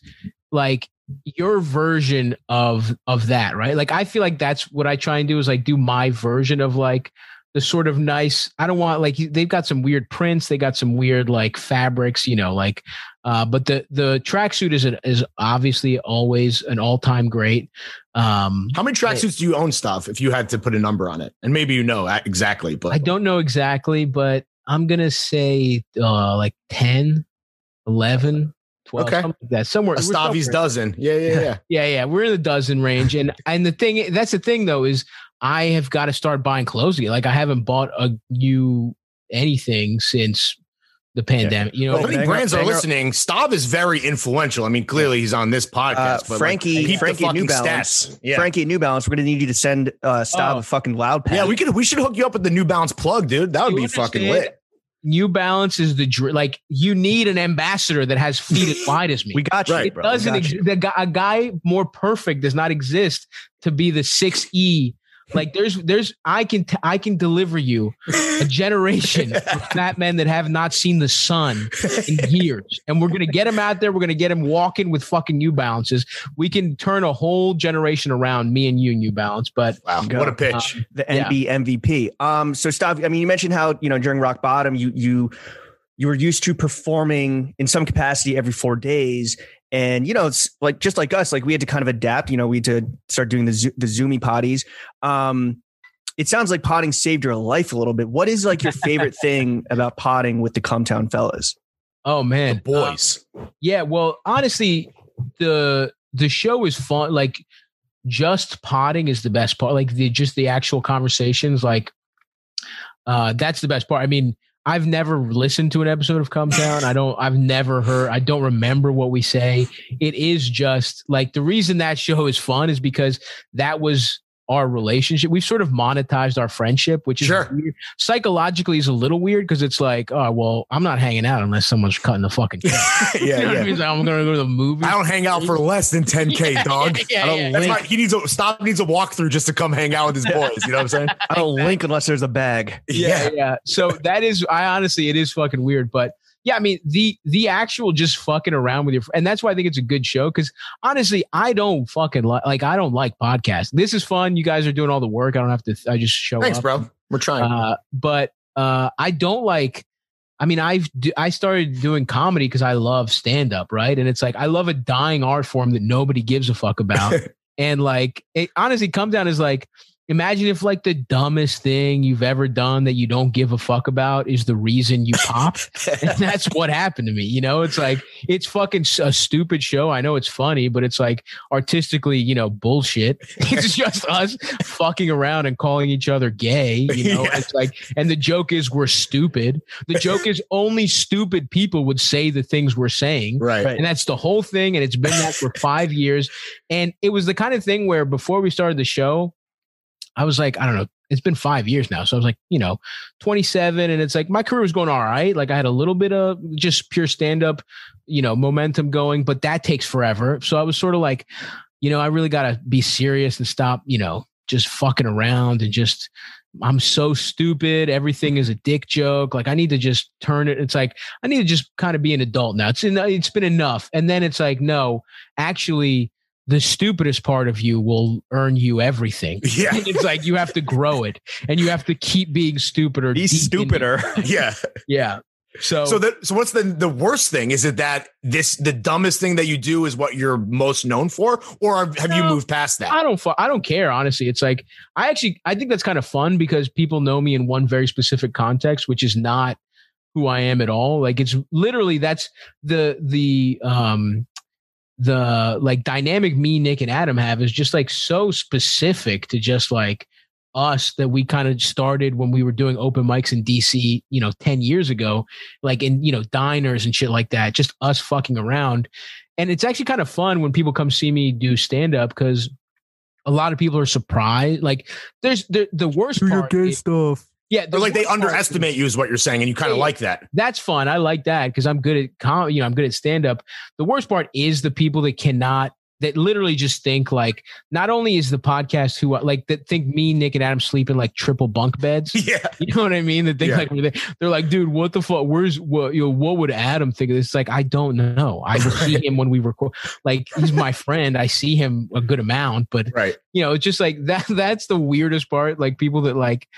like your version of of that, right? Like I feel like that's what I try and do is like do my version of like the sort of nice. I don't want like they've got some weird prints, they got some weird like fabrics, you know, like. Uh, but the the tracksuit is an, is obviously always an all time great. Um, How many tracksuits do you own, stuff? If you had to put a number on it, and maybe you know exactly, but I don't know exactly, but I'm gonna say uh like 10, 11, 12, Okay. something like that. Somewhere. A Stavi's dozen. Yeah, yeah, yeah. Yeah, yeah, we're in the dozen range, and and the thing that's the thing though is I have got to start buying clothes again. Like I haven't bought a new anything since the pandemic. You know, Well, if I any brands are banger- listening, Stav is very influential. I mean, clearly he's on this podcast. Uh, but like, Frankie, keep Frankie at New Balance. stats. Yeah. Frankie New Balance. We're gonna need you to send uh, Stav Oh. a fucking loud pad. yeah, we could we should hook you up with the New Balance plug, dude. That would You be fucking lit. New Balance is the dr- like you need an ambassador that has feet as wide as me. we got you. Right. it bro. Doesn't got ex- you. the guy, a guy more perfect does not exist to be the 6e like there's there's i can t- i can deliver you a generation of fat men that have not seen the sun in years and we're gonna get him out there we're gonna get him walking with fucking new balances we can turn a whole generation around me and you and new balance but Wow, Go. what a pitch. the Yeah. NB MVP. Um, so Stav, I mean, you mentioned how you know during rock bottom, you you you were used to performing in some capacity every four days, and you know it's like just like us, like we had to kind of adapt. You know, we had to start doing the Zo- the zoomy potties. Um, it sounds like potting saved your life a little bit. What is like your favorite thing about potting with the Cumtown fellas? oh the man boys. Yeah, well, honestly, the the show is fun. Like, just potting is the best part. Like the just the actual conversations. Like, uh, that's the best part. I mean, I've never listened to an episode of Cumtown. I don't. I've never heard. I don't remember what we say. It is just like the reason that show is fun is because that was our relationship. We've sort of monetized our friendship, which is Sure. weird. psychologically is a little weird because it's like, oh well, I'm not hanging out unless someone's cutting the fucking. cake. yeah, You know what I yeah. mean? So I'm gonna go to the movie. I don't hang out for less than 10k, dog. Yeah, I don't yeah, That's link. why he needs a stop needs a walkthrough just to come hang out with his boys. You know what I'm saying? I don't link unless there's a bag. yeah, yeah. So that is, I honestly, it is fucking weird, but yeah, I mean the the actual just fucking around with your, and that's why I think it's a good show because honestly, I don't fucking like, like I don't like podcasts. This is fun. You guys are doing all the work. I don't have to. I just show Thanks, up. bro. We're trying. Uh, but uh, I don't like. I mean, I've d- I started doing comedy because I love stand up, right? And it's like I love a dying art form that nobody gives a fuck about. and like, it honestly, Cumtown is like, imagine if like the dumbest thing you've ever done that you don't give a fuck about is the reason you pop. and that's what happened to me. You know, it's like it's fucking a stupid show. I know it's funny, but it's like artistically, you know, bullshit. It's just us fucking around and calling each other gay. You know, Yeah. it's like, and the joke is we're stupid. The joke is only stupid people would say the things we're saying. right. Right. And that's the whole thing. And it's been that for five years. And it was the kind of thing where before we started the show, I was like, I don't know, it's been five years now. So I was like, you know, 27. And it's like my career was going all right. Like I had a little bit of just pure stand up, you know, momentum going, but that takes forever. So I was sort of like, you know, I really got to be serious and stop, you know, just fucking around and just, I'm so stupid. Everything is a dick joke. Like I need to just turn it. It's like I need to just kind of be an adult now. It's it's been enough. And then it's like, no, actually, the stupidest part of you will earn you everything. Yeah. It's like you have to grow it, and you have to keep being stupider. Be stupider. Yeah. Yeah. So, So that so what's the the worst thing? Is it that this the dumbest thing that you do is what you're most known for, or have have you moved past that? I don't I don't care honestly. It's like I actually I think that's kind of fun because people know me in one very specific context, which is not who I am at all. Like it's literally that's the the um the like dynamic me, Nick, and Adam have is just like so specific to just like us that we kind of started when we were doing open mics in DC, you know, 10 years ago, like in, you know, diners and shit like that, just us fucking around. And it's actually kind of fun when people come see me do stand up because a lot of people are surprised. Like there's the, the worst part. is- stuff. Yeah. or like they worst part is- underestimate you is what you're saying, and you kind of Yeah. like that. that's fun. I like that because I'm good at com- you know I'm good at stand up. The worst part is the people that cannot that literally just think like not only is the podcast who like that think me Nick and Adam sleep in like triple bunk beds. Yeah. You know what I mean? That think Yeah. like they- they're like, dude, what the fuck? Where's what? You know, what would Adam think of this? It's like I don't know. I see him when we record. Like he's my friend. I see him a good amount, but Right. you know, it's just like that. That's the weirdest part. Like people that like,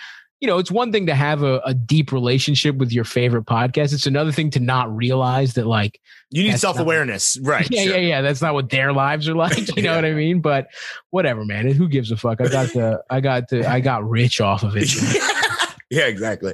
you know, it's one thing to have a, a deep relationship with your favorite podcast. It's another thing to not realize that, like, You need self awareness. Right. yeah, sure. yeah, yeah, that's not what their lives are like. You know what I mean? But whatever, man. Who gives a fuck? I got the, I got the, I got rich off of it. Yeah, exactly.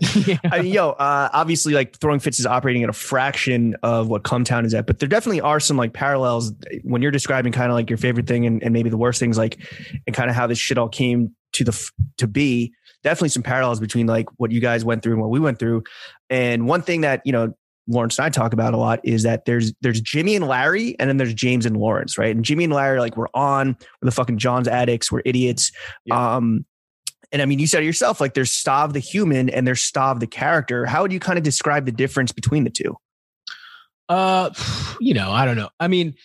I mean, yo, uh, obviously, like throwing fits is operating at a fraction of what Cumtown is at, but there definitely are some like parallels when you're describing kind of like your favorite thing and, and maybe the worst things, like and kind of how this shit all came to the f- to be. Definitely some parallels between like what you guys went through and what we went through. And one thing that you know Lawrence and I talk about a lot is that there's there's Jimmy and Larry, and then there's James and Lawrence, right? And Jimmy and Larry, like we're on, we're the fucking John's addicts, we're idiots. Yeah. Um, and I mean, you said it yourself, like there's Stav the human and there's Stav the character. How would you kind of describe the difference between the two? Uh, you know, I don't know. I mean,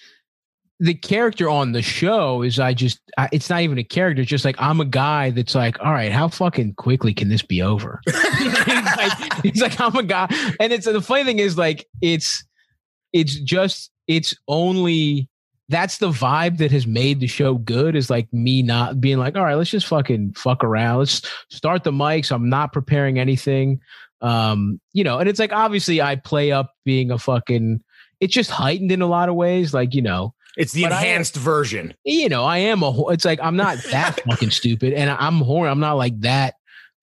the character on the show is I just I, it's not even a character. It's just like I'm a guy that's like, all right, how fucking quickly can this be over? it's, like, it's like I'm a guy, and it's the funny thing is like it's it's just it's only that's the vibe that has made the show good is like me not being like all right let's just fucking fuck around. Let's start the mics. I'm not preparing anything. Um you know and it's like obviously i play up being a fucking it's just heightened in a lot of ways. Like you know It's the But enhanced version. you know i am a it's like i'm not that fucking stupid and i'm horny i'm not like that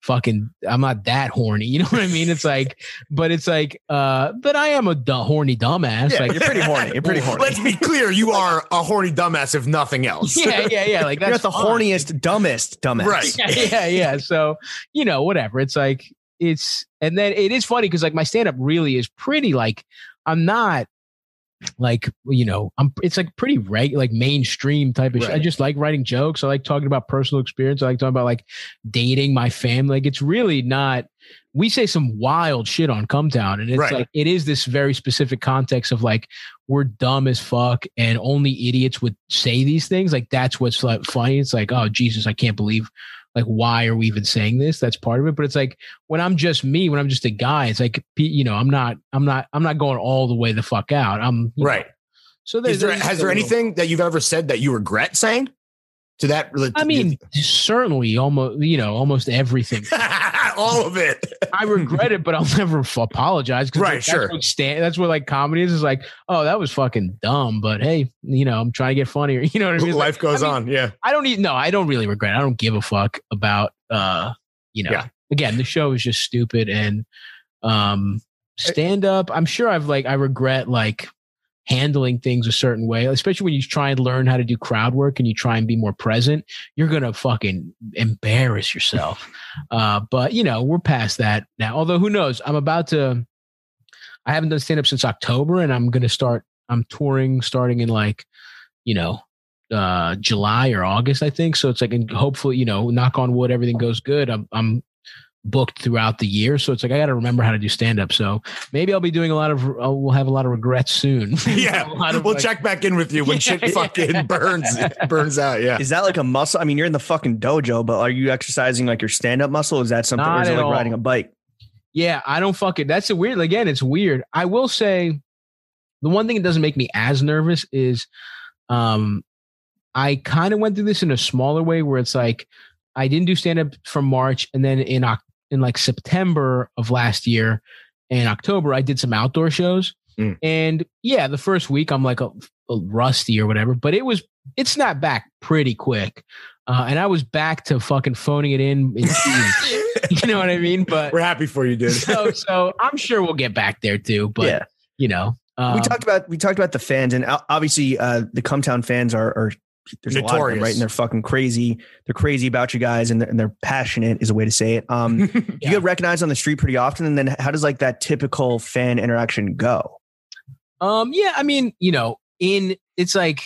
fucking i'm not that horny you know what i mean it's like but it's like uh but i am a du- horny dumbass Yeah, like you're pretty horny. You're pretty horny. Let's be clear, you are a horny dumbass, if nothing else. yeah yeah yeah like You're the fine. horniest, dumbest dumbass. Right. yeah, yeah, yeah. So, you know, whatever. It's like it's and then it is funny because like my stand-up really is pretty like I'm not like you know I'm it's like pretty reg like mainstream type of shit. I just like writing jokes. I like talking about personal experience. I like talking about like dating my family. Like it's really not we say some wild shit on Cumtown and it's Right. like it is this very specific context of like we're dumb as fuck and only idiots would say these things. Like that's what's like funny. It's like, oh Jesus, I can't believe like why are we even saying this? That's part of it. But it's like when I'm just me, when I'm just a guy, it's like you know, I'm not, I'm not, I'm not going all the way the fuck out. I'm you know, Right. so there, there's has there little- anything that you've ever said that you regret saying to that? I mean, certainly, almost you know, almost everything. all of it. I regret it, but I'll never f- apologize. Right, like, sure. That's what, stand, that's what like comedy is. Is like, oh, that was fucking dumb, but hey, you know, I'm trying to get funnier. You know what I mean? It's like, Life goes I mean, on. Yeah. I don't need no, I don't really regret. it. I don't give a fuck about uh, you know. Yeah. Again, the show is just stupid and um stand up. I'm sure I've like I regret like handling things a certain way, especially when you try and learn how to do crowd work and you try and be more present, you're gonna fucking embarrass yourself. uh, but you know, we're past that now. Although who knows? I'm about to I haven't done stand up since October and I'm gonna start I'm touring starting in like, you know, uh July or August, I think. So it's like and hopefully, you know, knock on wood, everything goes good. I'm I'm booked throughout the year. So it's like I gotta remember how to do stand up. So maybe I'll be doing a lot of uh, we'll have a lot of regrets soon. Yeah. Of, We'll like- check back in with you when Yeah, shit yeah. fucking burns burns out. Yeah. Is that like a muscle? I mean, you're in the fucking dojo, but are you exercising like your stand up muscle? Is that something? or Not is it at like all. riding a bike? Yeah, I don't fuck it. That's a weird. Again, it's weird. I will say, the one thing that doesn't make me as nervous is, um, I kind of went through this in a smaller way where it's like I didn't do stand up from March, and then in Oc- in like September of last year, and October I did some outdoor shows, Mm. and yeah, the first week I'm like a, a rusty or whatever, but it was it snapped back pretty quick. Uh, and I was back to fucking phoning it in. in you know what I mean? But We're happy for you, dude. so so I'm sure we'll get back there too. But yeah. you know, um, we talked about we talked about the fans, and obviously uh, the Cumtown fans are, are there's a lot of them, right? And they're fucking crazy. They're crazy about you guys, and they're, and they're passionate is a way to say it. Um, Yeah. you get recognized on the street pretty often, and then how does like that typical fan interaction go? Um, yeah, I mean, you know, in it's like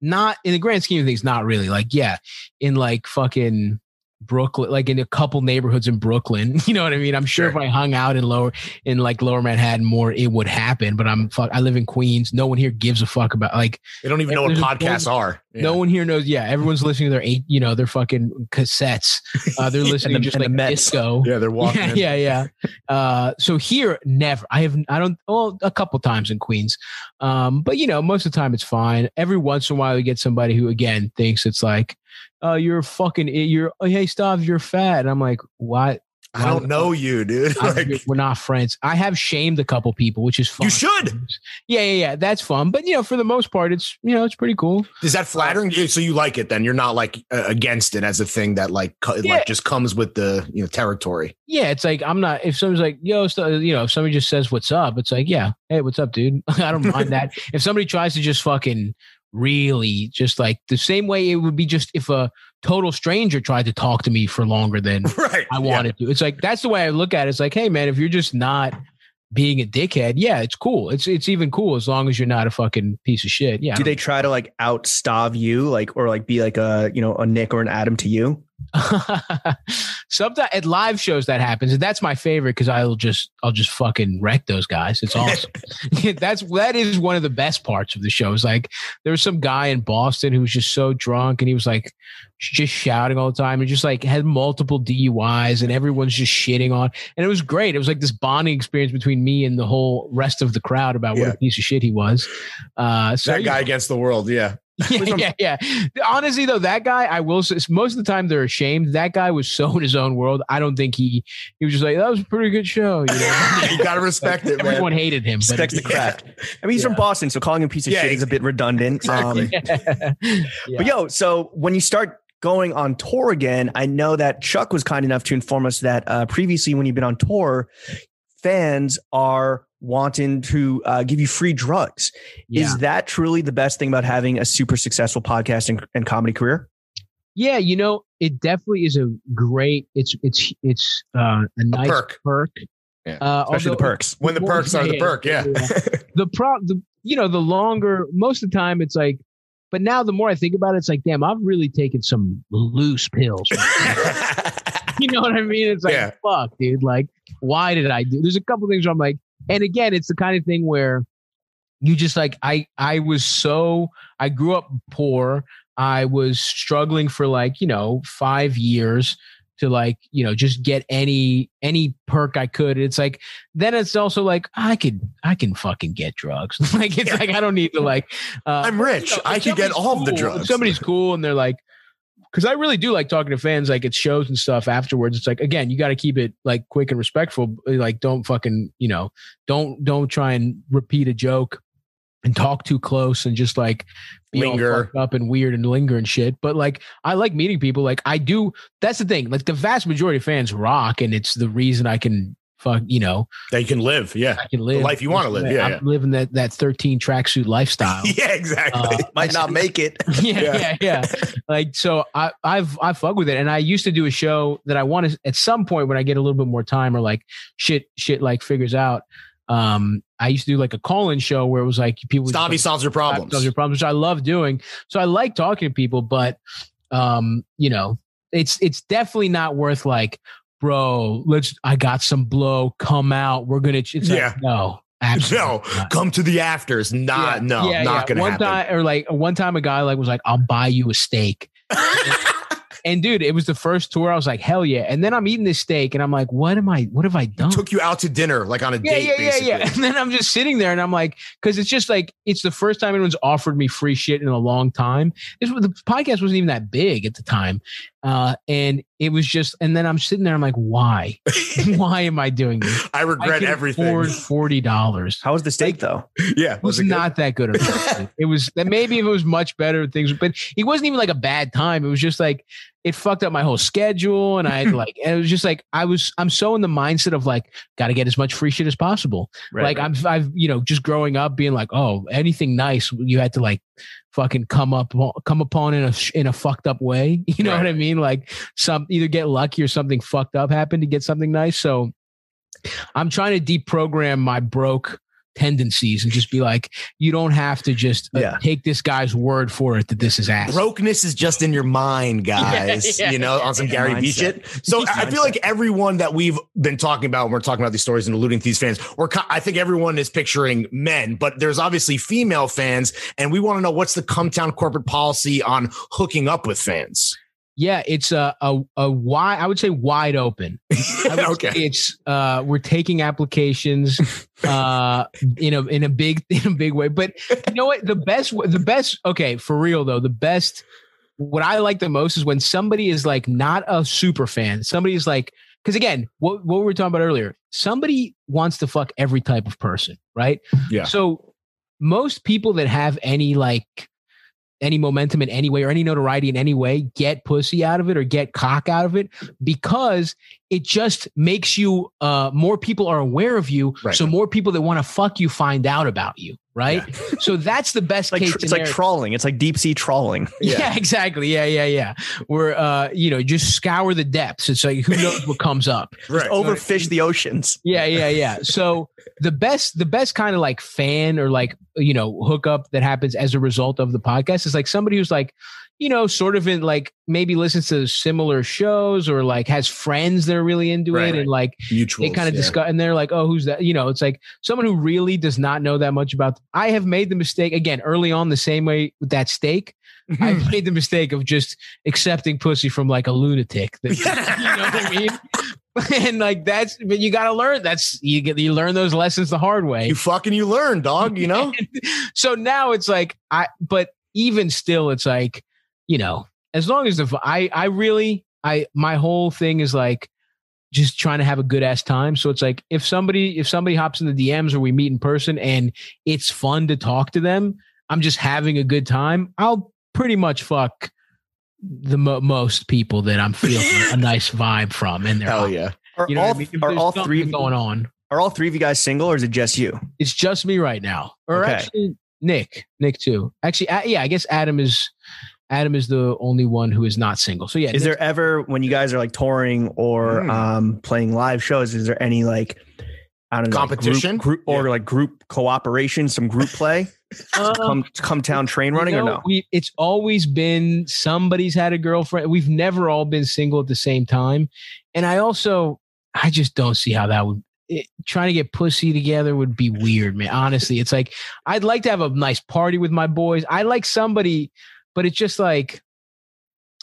not in the grand scheme of things, not really. Like, yeah, in like fucking Brooklyn, like in a couple neighborhoods in Brooklyn. You know what I mean? I'm sure, Sure. if I hung out in lower in like lower Manhattan more, it would happen. But I'm fuck I live in Queens. No one here gives a fuck about like They don't even know what There's a- podcasts are. Yeah. no one here knows. Yeah, everyone's listening to their eight, you know, their fucking cassettes. Uh, they're listening the- just and the like disco. Yeah, they're walking. yeah, in. yeah, yeah. Uh, so here, never. I have. I don't. Well, a couple times in Queens, um, but you know, most of the time it's fine. Every once in a while, you get somebody who again thinks it's like, "Oh, you're fucking. You're. Oh, hey, stop. You're fat." And I'm like, "What? I don't know you, dude. Like, we're not friends. I have shamed a couple people, which is fun. you should. Yeah, yeah, yeah. That's fun. But you know, for the most part, it's you know, it's pretty cool. Is that flattering? So you like it then? You're not like uh, against it as a thing that like co- Yeah. like just comes with the you know territory. Yeah, it's like I'm not. If someone's like, "Yo," so, you know, if somebody just says, "What's up?" It's like, "Yeah, hey, what's up, dude?" I don't mind that. If somebody tries to just fucking really just like the same way it would be just if a total stranger tried to talk to me for longer than Right. I wanted to. It's like that's the way I look at it. It's like, hey man, if you're just not being a dickhead, yeah, it's cool. It's it's even cool as long as you're not a fucking piece of shit. Yeah. Do they try to like outstarve you, like or like be like a you know a Nick or an Adam to you? Sometimes at live shows that happens, and that's my favorite because I'll just I'll just fucking wreck those guys. It's awesome. that's that is one of the best parts of the show. Is like there was some guy in Boston who was just so drunk and he was like just shouting all the time and just like had multiple DUIs and everyone's just shitting on. And it was great. It was like this bonding experience between me and the whole rest of the crowd about what a piece of shit he was. Uh, so that guy against the world. Yeah. yeah, yeah, yeah. Honestly, though, that guy, I will say, most of the time they're ashamed. That guy was so in his own world. I don't think he he was just like that was a pretty good show. You know? you gotta respect it, man. Everyone hated him. But Respects the craft. I mean, he's from Boston, so calling him a piece of Yeah, shit is a bit redundant. exactly. Um, yeah. But yo, so when you start going on tour again, I know that Chuck was kind enough to inform us that uh, previously, when you've been on tour, fans are wanting to uh, give you free drugs. yeah. Is that truly the best thing about having a super successful podcast and, and comedy career? Yeah, you know, it definitely is a great. It's it's it's uh, a nice perk. perk. Yeah. Uh, Especially although- the perks. When the perks are the perk, yeah. the pro the you know the longer most of the time it's like but now the more i think about it it's like damn i've really taken some loose pills you know what i mean it's like Yeah. fuck dude like why did i do there's a couple things where i'm like and again it's the kind of thing where you just like i i was so i grew up poor i was struggling for like you know five years to like you know just get any any perk i could it's like then it's also like i could i can fucking get drugs like it's like i don't need to like uh I'm rich. you know, I could get all of the drugs. Somebody's cool and they're like, because I really do like talking to fans, like at shows and stuff afterwards. It's like again, you got to keep it like quick and respectful. Like, don't fucking, you know, don't don't try and repeat a joke and talk too close and just like be Linger. up and weird and linger and shit. But like, I like meeting people. Like, I do. That's the thing. Like, the vast majority of fans rock, and it's the reason I can fuck. You know, that you can live. Yeah. I can live life you wanna live, yeah, I'm yeah. living that that thirteen tracksuit lifestyle. Yeah, exactly. Uh, Might not make it. yeah, Yeah. yeah, yeah. Like so, I I've I fuck with it, and I used to do a show that I want to at some point when I get a little bit more time or like shit shit like figures out. Um, I used to do like a call-in show where it was like people would Stabby solves your problems. solves your problems, which I love doing. So I like talking to people, but um, you know, it's it's definitely not worth like, bro. Let's I got some blow. Come out. We're gonna. It's Yeah. like, no. No, not. come to the afters. Not, no, not gonna one happen. time or like one time a guy like was like i'll buy you a steak and dude it was the first tour i was like hell yeah and then i'm eating this steak and i'm like what am i what have i done Took you out to dinner, like on a yeah, date. yeah, yeah, basically. yeah. And then I'm just sitting there and I'm like, because it's just like, it's the first time anyone's offered me free shit in a long time. This was, the podcast wasn't even that big at the time. Uh, and it was just, and then I'm sitting there, I'm like, why? why am I doing this? I I regret can everything. afford $40. How was the steak though? yeah, It was it good? not that good. It was that maybe if it was much better things, but it wasn't even like a bad time. It was just like it fucked up my whole schedule, and I like and it was just like I was I'm so in the mindset of like got to get as much free shit as possible. Right, like I'm I've you know just growing up being like oh anything nice you had to like fucking come up come upon in a in a fucked up way. You know Right. what I mean? Like some either get lucky or something fucked up happened to get something nice. So I'm trying to deprogram my broke tendencies and just be like, you don't have to just uh, Yeah. take this guy's word for it that this is ass. Brokenness is just in your mind, guys. Yeah, yeah. You know, on some Gary Vee Mindset. shit. So I I feel like everyone that we've been talking about, when we're talking about these stories and alluding to these fans, we're I think everyone is picturing men, but there's obviously female fans, and we want to know what's the Cumtown corporate policy on hooking up with fans. Yeah, it's a a, a wide. I would say wide open. Okay. It's uh, we're taking applications uh, in a in a big in a big way. But you know what? The best the best. Okay, for real though, the best. What I like the most is when somebody is like not a super fan. Somebody is like because again, what what we were talking about earlier, somebody wants to fuck every type of person, right? Yeah. So most people that have any like any momentum in any way or any notoriety in any way get pussy out of it or get cock out of it because it just makes you uh more people are aware of you Right. so more people that want to fuck you find out about you right so that's the best It's like case tr- it's like trawling. It's like deep sea trawling. yeah. exactly yeah yeah yeah where uh you know just scour the depths it's like who knows what comes up Right. Overfish the oceans. yeah yeah yeah so the best the best kind of like fan or like you know hookup that happens as a result of the podcast is like somebody who's like you know sort of in like maybe listens to similar shows or like has friends that are really into Right, it right. and like Mutual. they kind of discuss and they're like oh who's that you know it's like someone who really does not know that much about i have made the mistake again early on the same way with that steak i've made the mistake of just accepting pussy from like a lunatic that, you know what i mean and like that's but you got to learn that's you get you learn those lessons the hard way You fucking you learn, dog. You know. so now it's like i but even still it's like you know as long as the i i really i my whole thing is like just trying to have a good ass time so it's like if somebody if somebody hops in the dms or we meet in person and it's fun to talk to them i'm just having a good time i'll pretty much fuck the mo- most people that i'm feeling a nice vibe from and they're Hell yeah. Are you know all I mean? Are all three of, going on are all three of you guys single or is it just you? it's just me right now. Or Okay. actually, Nick, Nick too. Actually, yeah, I guess Adam is Adam is the only one who is not single. So yeah, Is Nick's- there ever when you guys are like touring or Hmm. um playing live shows? Is there any like I don't know like, group- Competition? group, or Yeah. like group cooperation, some group play? Um, come Cumtown train running you know, or no? We it's always been somebody's had a girlfriend. We've never all been single at the same time, and I also I just don't see how that would. It, trying to get pussy together would be weird, man. Honestly, it's like I'd like to have a nice party with my boys. I like somebody, but it's just like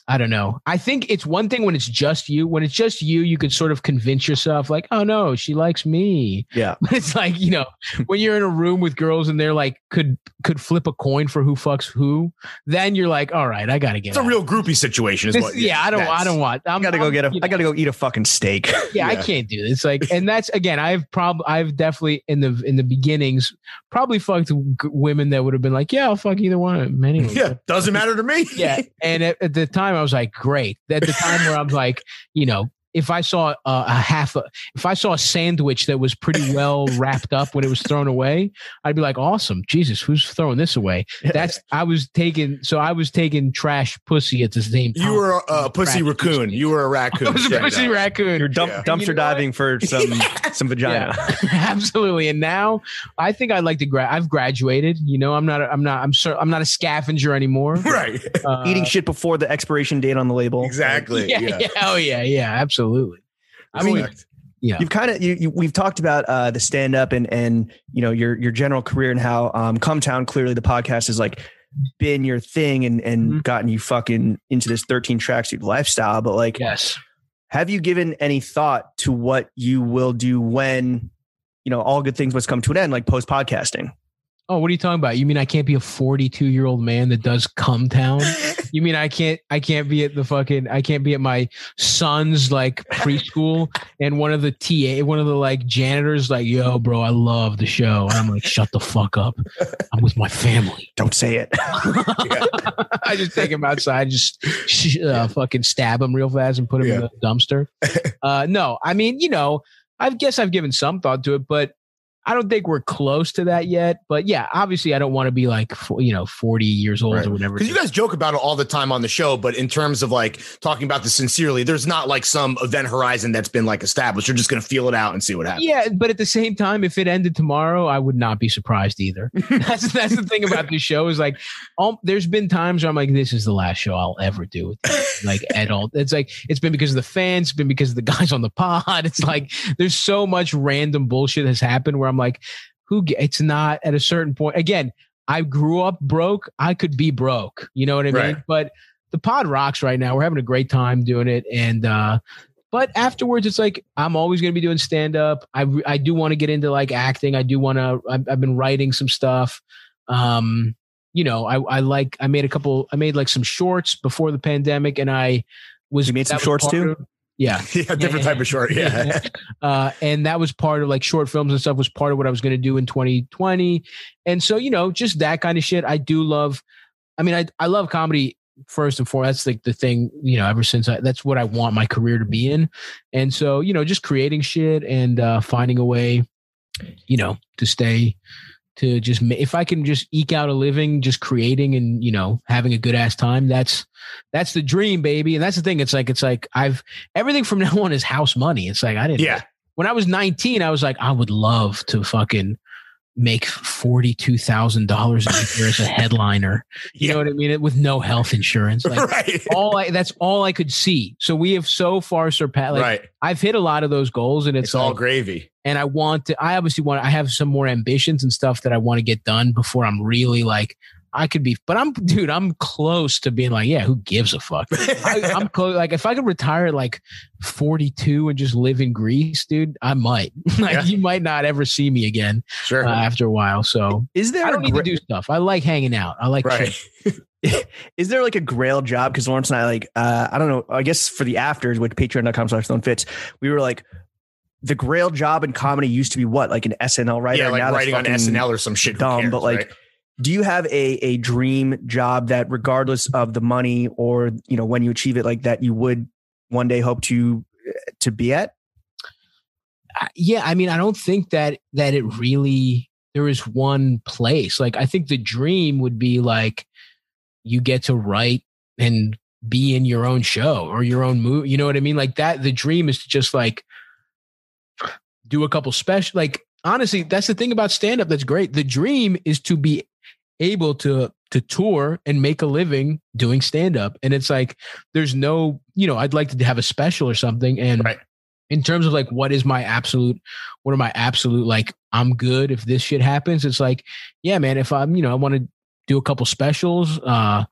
I don't know. I think it's one thing when it's just you. When it's just you, you could sort of convince yourself, like, oh no, she likes me. Yeah. But it's like, you know, when you're in a room with girls and they're like could could flip a coin for who fucks who, then you're like, all right, I gotta get It's a real groupie situation. Is This- what? yeah, I don't I don't want I'm I gotta go I'm, get a you I gotta go eat a fucking steak. yeah, I can't do this. Like, and that's again, I've prob I've definitely in the in the beginnings probably fucked women that would have been like, yeah, I'll fuck either one of them anyway. Yeah, doesn't matter to me. yeah. And at, at the time, I was like, great. At the time where I'm like, you know, if I saw a, a half, a, if I saw a sandwich that was pretty well wrapped up when it was thrown away, I'd be like, awesome. Jesus, who's throwing this away? That's, I was taking, so I was taking trash pussy at the same time. You were a, a pussy Rat- raccoon. You were a raccoon. I was a Check pussy out. raccoon. You're dump, Yeah. dumpster You know diving for some some vagina. Yeah, absolutely. And now I think I'd like to grad. I've graduated. You know, I'm not. A, I'm not. I'm. Cer- I'm not a scavenger anymore. Right. Uh, Eating shit before the expiration date on the label. Exactly. Yeah, yeah. Oh yeah. Yeah. Absolutely. I mean, yeah. You've kind of you, you we've talked about uh, the stand up and and you know your your general career and how um, Cumtown clearly the podcast has like been your thing and and Mhm. gotten you fucking into this 13 tracksuit lifestyle. But like, Yes. have you given any thought to what you will do when you know all good things must come to an end, like post podcasting? Oh, what are you talking about? You mean I can't be a 42 year old man that does Cumtown? You mean I can't I can't be at the fucking I can't be at my son's like preschool and one of the TA one of the like janitors like yo bro I love the show and I'm like shut the fuck up I'm with my family Don't say it. I just take him outside just uh, fucking stab him real fast and put him in Yeah. the dumpster. Uh, no, I mean you know I guess I've given some thought to it, but I don't think we're close to that yet. But yeah, obviously I don't want to be like you know 40 years old Right. or whatever. Because you guys joke about it all the time on the show, but in terms of like talking about this sincerely, there's not like some event horizon that's been like established. You're just gonna feel it out and see what happens. Yeah, but at the same time, if it ended tomorrow, I would not be surprised either. that's that's the thing about this show is like, um, there's been times where I'm like, this is the last show I'll ever do like at all. It's like it's been because of the fans, it's been because of the guys on the pod. It's like there's so much random bullshit has happened where I'm like, who? It's not at a certain point. Again, I grew up broke. I could be broke. You know what I mean? Right. But the pod rocks right now. We're having a great time doing it, and uh, but afterwards it's like i'm always going to be doing stand up i i do want to get into like acting i do want to I've, I've been writing some stuff um you know i i like i made a couple i made like some shorts before the pandemic and i was You made some shorts too? of- Yeah. yeah, different type of short. Yeah. uh, and that was part of like short films and stuff was part of what I was going to do in 2020. And so, you know, just that kind of shit. I do love, I mean, I, I love comedy first and foremost. That's like the thing, you know, ever since I, that's what I want my career to be in. And so, you know, just creating shit and uh, finding a way, you know, to stay to just if I can just eke out a living, just creating and you know having a good ass time. That's that's the dream, baby. And that's the thing. It's like it's like I've everything from now on is house money. It's like I didn't. Yeah. When I was 19, I was like, I would love to fucking make forty two thousand dollars a year as a headliner. You Yeah. know what I mean? With no health insurance. Like right. all I that's all I could see. So we have so far surpassed. Like right. I've hit a lot of those goals, and it's, It's all like- gravy. and I want to. I obviously want. I have some more ambitions and stuff that I want to get done before I'm really like. I could be, but I'm, dude. I'm close to being like, yeah. Who gives a fuck? I, I'm close. Like, if I could retire at like 42 and just live in Greece, dude, I might. like, Yeah. you might not ever see me again Sure. uh, after a while. So Is there I don't a need to do stuff. I like hanging out. I like right. is there like a grail job? Because Lawrence and I like uh, I don't know. I guess for the afters with patreon.com slash throwing fits, we were like the grail job in comedy used to be what like an SNL writer. yeah, like Now that's writing on SNL or some shit. dumb, cares, but like. right? Do you have a, a dream job that, regardless of the money or you know when you achieve it, like that, you would one day hope to uh, to be at? Yeah i mean i don't think that that it really there is one place. Like i think the dream would be like you get to write and be in your own show or your own movie you know what i mean? Like that the dream is to just like do a couple special like honestly that's the thing about stand up that's great. The dream is to be able to to tour and make a living doing stand up and it's like there's no you know i'd like to have a special or something. And Right. in terms of like what is my absolute what are my absolute like i'm good if this shit happens it's like yeah man if i'm you know i want to do a couple specials uh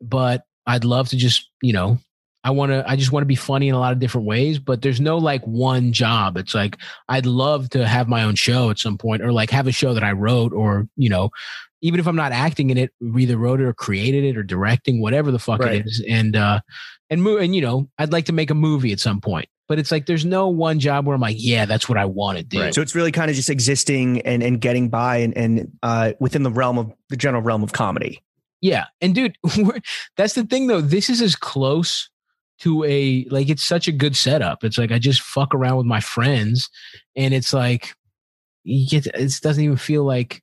but i'd love to just you know i want to i just want to be funny in a lot of different ways but there's no like one job. It's like i'd love to have my own show at some point or like have a show that i wrote or you know even if i'm not acting in it either wrote it or created it or directing whatever the fuck Right. it is and uh and mo- and you know i'd like to make a movie at some point but it's like there's no one job where i'm like yeah that's what i want to do Right. So it's really kind of just existing and and getting by and and uh, within the realm of the general realm of comedy. Yeah. And dude, that's the thing though. This is as close to a like it's such a good setup. It's like I just fuck around with my friends and it's like you get it doesn't even feel like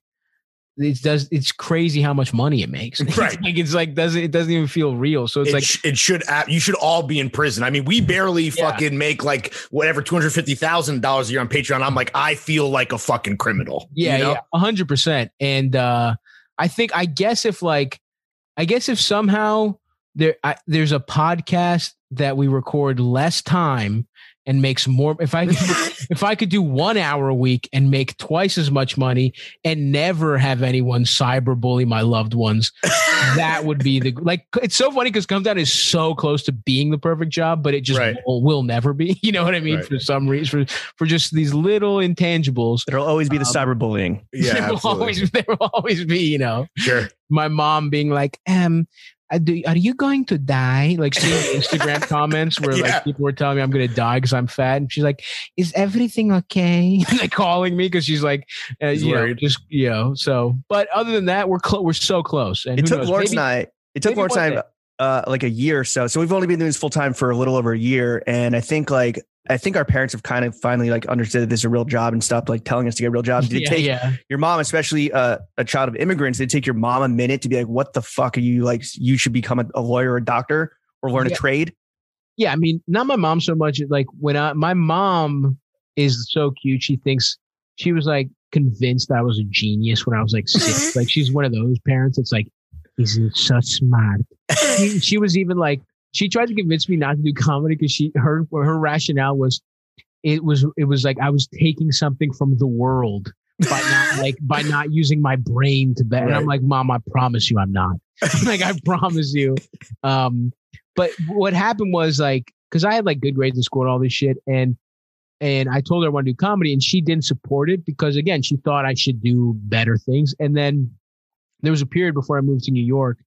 it does it's crazy how much money it makes. It's Right. like it's like doesn't it doesn't even feel real. So it's it, like sh- it should you should all be in prison. I mean, we barely Yeah. fucking make like whatever two hundred fifty thousand dollars a year on Patreon. I'm like, I feel like a fucking criminal. Yeah, you know? yeah, a hundred percent. And uh, I think, I guess if like, I guess if somehow there, I, there's a podcast that we record less time and makes more. If I, if I could do one hour a week and make twice as much money and never have anyone cyberbully my loved ones, that would be the like. It's so funny because Cumtown is so close to being the perfect job, but it just Right. will, will never be. You know what I mean? Right. For some reason, for for just these little intangibles. It'll always be the Um, cyberbullying. Yeah, there will always there will always be, you know, sure. my mom being like, um, do, are you going to die? Like seeing Instagram comments where Yeah. like people were telling me I'm going to die because I'm fat, and she's like, "Is everything okay?" like calling me because she's like, uh, She's you know, just you know. So, but other than that, we're we're so close. And It took knows? Lawrence Maybe- and I. It took maybe Lawrence one and I day. uh, like a year or so. So we've only been doing this full time for a little over a year, and I think like I think our parents have kind of finally like understood that this is a real job and stopped like telling us to get real jobs. Did it yeah, take yeah. your mom, especially uh, a child of immigrants, did it take your mom a minute to be like, "What the fuck are you like? You should become a, a lawyer, or a doctor, or learn Yeah. a trade." yeah, I mean, not my mom so much. Like when I, my mom is so cute. She thinks she was like convinced I was a genius when I was like six. like she's one of those parents. It's like he's so smart. she, she was even like she tried to convince me not to do comedy because she her her rationale was it was it was like I was taking something from the world by not like by not using my brain to bet. And I'm like, Mom, I promise you, I'm not. like I promise you. Um, but what happened was like because I had like good grades in school and all this shit, and and I told her I want to do comedy, and she didn't support it because again, she thought I should do better things. And then there was a period before I moved to New York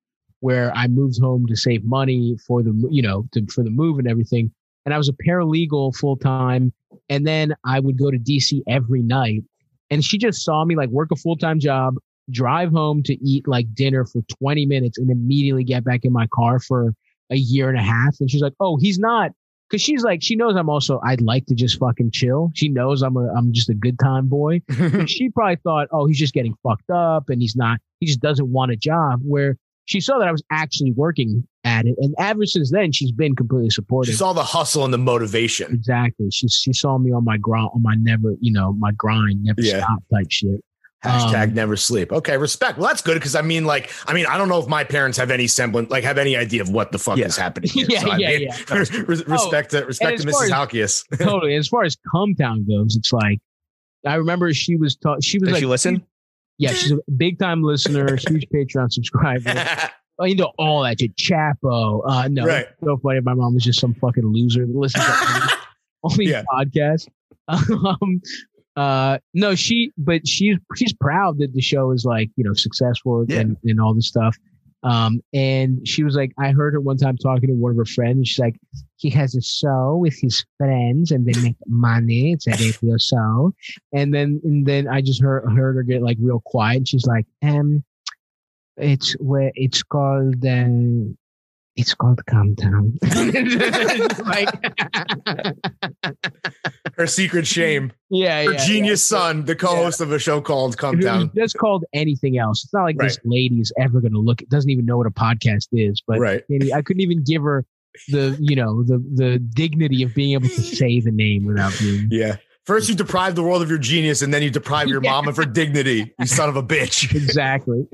where I moved home to save money for the you know to, for the move and everything. and I was a paralegal full time. And then I would go to DC every night. And she just saw me like work a full time job, drive home to eat like dinner for 20 minutes, and immediately get back in my car for a year and a half. And she's like, oh, he's not. Cause she's like, she knows I'm also, I'd like to just fucking chill. She knows I'm a, I'm just a good time boy. She probably thought, oh, he's just getting fucked up and he's not, he just doesn't want a job. Where she saw that I was actually working at it. And ever since then, she's been completely supportive. She saw the hustle and the motivation. Exactly. She she saw me on my grind, on my never, you know, my grind, never Yeah. stop type shit. Hashtag Um, never sleep. Okay, respect. Well, that's good because I mean, like, I mean, I don't know if my parents have any semblance, like, have any idea of what the fuck Yeah. is happening. Here. Yeah, so, I yeah, mean, yeah. res- respect to respect to Mrs. as- Halkias. totally. As far as Cumtown goes, it's like I remember she was ta- she was Does like she listen? Yeah, she's a big time listener, huge Patreon subscriber. Oh, you know all that shit. Chapo. Uh, no, Right. so funny. My mom was just some fucking loser that listens to only Yeah. podcasts. Um, uh, no, she, but she's she's proud that the show is like you know successful Yeah. and, and all this stuff. Um, and she was like, I heard her one time talking to one of her friends. She's like, he has a show with his friends and they make money. It's a radio show. And then, and then I just heard, heard her get like real quiet. She's like, um, it's where it's called, um, it's called Cumtown. like, Her secret shame. yeah, Her yeah, genius son, the co-host of a show called Come it Down. just called anything else, it's not like this lady is ever going to look. Doesn't even know what a podcast is. But Right. I couldn't even give her the you know the the dignity of being able to say the name without being. Yeah. First, you deprive the world of your genius, and then you deprive your Yeah. mom of her dignity. You son of a bitch. Exactly.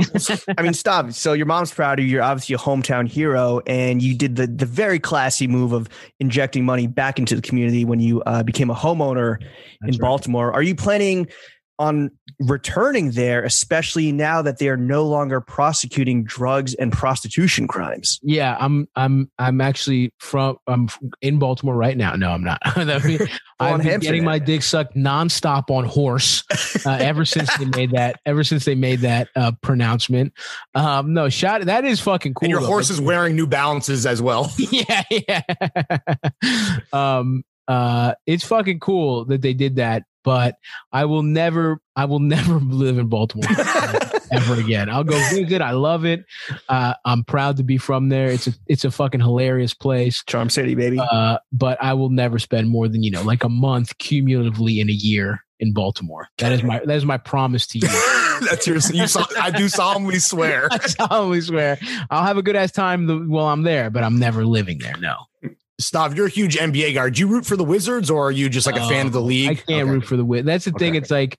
I mean, stop. So your mom's proud of you. You're obviously a hometown hero, and you did the the very classy move of injecting money back into the community when you uh, became a homeowner in right. Baltimore. Are you planning on returning there, especially now that they are no longer prosecuting drugs and prostitution crimes? Yeah, I'm I'm I'm actually from I'm in Baltimore right now. No, I'm not. Be- I've been getting my dick sucked nonstop on horse uh, ever since they made that. Ever since they made that uh, pronouncement. Um, no, shot. That is fucking cool. and your though. horse is wearing New Balances as well. yeah, yeah. um, uh, it's fucking cool that they did that, but I will never, I will never live in Baltimore ever again. I'll go visit. I love it. Uh, I'm proud to be from there. It's a, it's a fucking hilarious place. Charm City, baby. Uh, but I will never spend more than you know, like a month cumulatively in a year in Baltimore. That is my, that is my promise to you. That's your. You. sol- I do solemnly swear. I solemnly swear, I'll have a good ass time while I'm there, but I'm never living there. No. Stav, you're a huge NBA guy. Do you root for the Wizards, or are you just like a fan of the Oh, league? I can't Okay. root for the win. That's the thing. It's like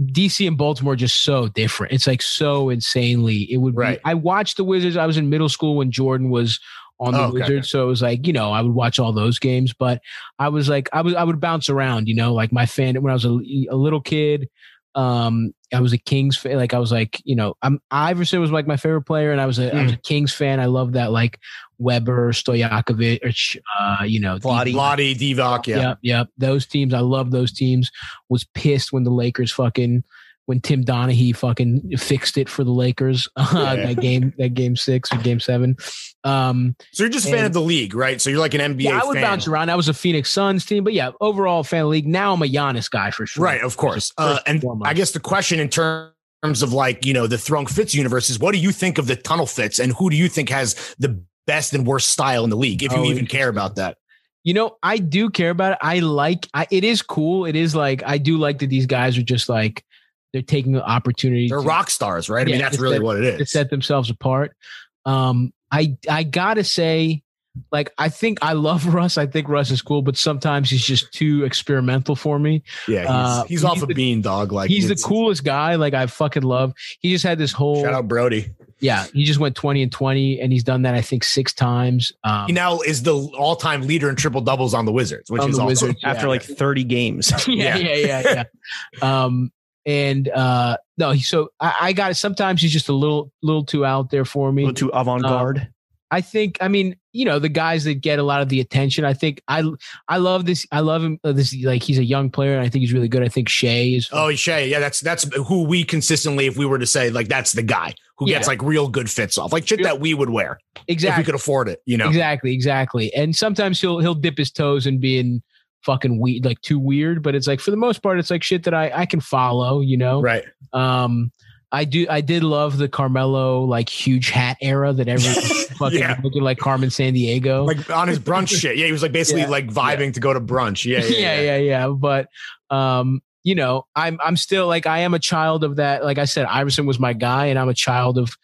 DC and Baltimore are just so different. It's like so insanely. It would Right. be. I watched the Wizards. I was in middle school when Jordan was on the Oh, okay. Wizards, so it was like you know I would watch all those games. But I was like I was I would bounce around. You know, like my fan when I was a, a little kid. Um, I was a Kings fan. Like I was like, you know, I'm Iverson was like my favorite player, and I was a, I was a Mm. Kings fan. I love that like Webber, Stojakovic, uh, you know, Vlade. Vlade, Divac, yeah. Yep, yep. Those teams, I love those teams. Was pissed when the Lakers fucking when Tim Donaghy fucking fixed it for the Lakers. Uh, Yeah. that game, that game six or game seven. Um, So you're just a fan of the league, right? So you're like an NBA yeah, I would fan. bounce around. I was a Phoenix Suns team, but yeah, overall fan of the league. Now I'm a Giannis guy for sure. Right, of course. Uh, and. I guess the question in terms of like, you know, the Throwing Fits universe is what do you think of the tunnel fits and who do you think has the best and worst style in the league, if you Oh, even care about that? You know, I do care about it. I like. I, it is cool. It is like I do like that these guys are just like they're taking the opportunity. They're to- rock stars, right? I Yeah, mean, that's really that- what it is. to set themselves apart. Um, I I gotta say, like I think I love Russ. I think Russ is cool, but sometimes he's just too experimental for me. Yeah, he's, uh, he's off he's a the- bean dog. Like he's the coolest guy. Like I fucking love. He just had this whole Shout out Brodie. yeah. He just went twenty and twenty, and he's done that I think six times. Um, He now is the all-time leader in triple doubles on the Wizards, which is the awesome. Wizards. After yeah. like 30 games. yeah, yeah, yeah, yeah. um, and uh, no, so I, I got it. Sometimes he's just a little, little too out there for A me. little too avant garde. I think, I mean, you know, the guys that get a lot of the attention. I think I, I love this. I love him. uh, This like he's a young player, and I think he's really good. I think Shai is. Oh, Shai. Yeah, that's that's who we consistently, if we were to say like that's the guy who gets like real good fits off, like shit that we would wear if we could afford it. You know, exactly, exactly. And sometimes he'll he'll dip his toes and be in being fucking weird, like too weird. But it's like for the most part, it's like shit that I I can follow. You know, right? Um, I do. I did love the Carmelo like huge hat era that everyone fucking Yeah. looking like Carmen Sandiego. Like on his brunch shit. Yeah, he was like basically Yeah. like vibing to go to brunch. Yeah, yeah, yeah, yeah, yeah. But um, you know, I'm I'm still like I am a child of that. Like I said, Iverson was my guy, and I'm a child of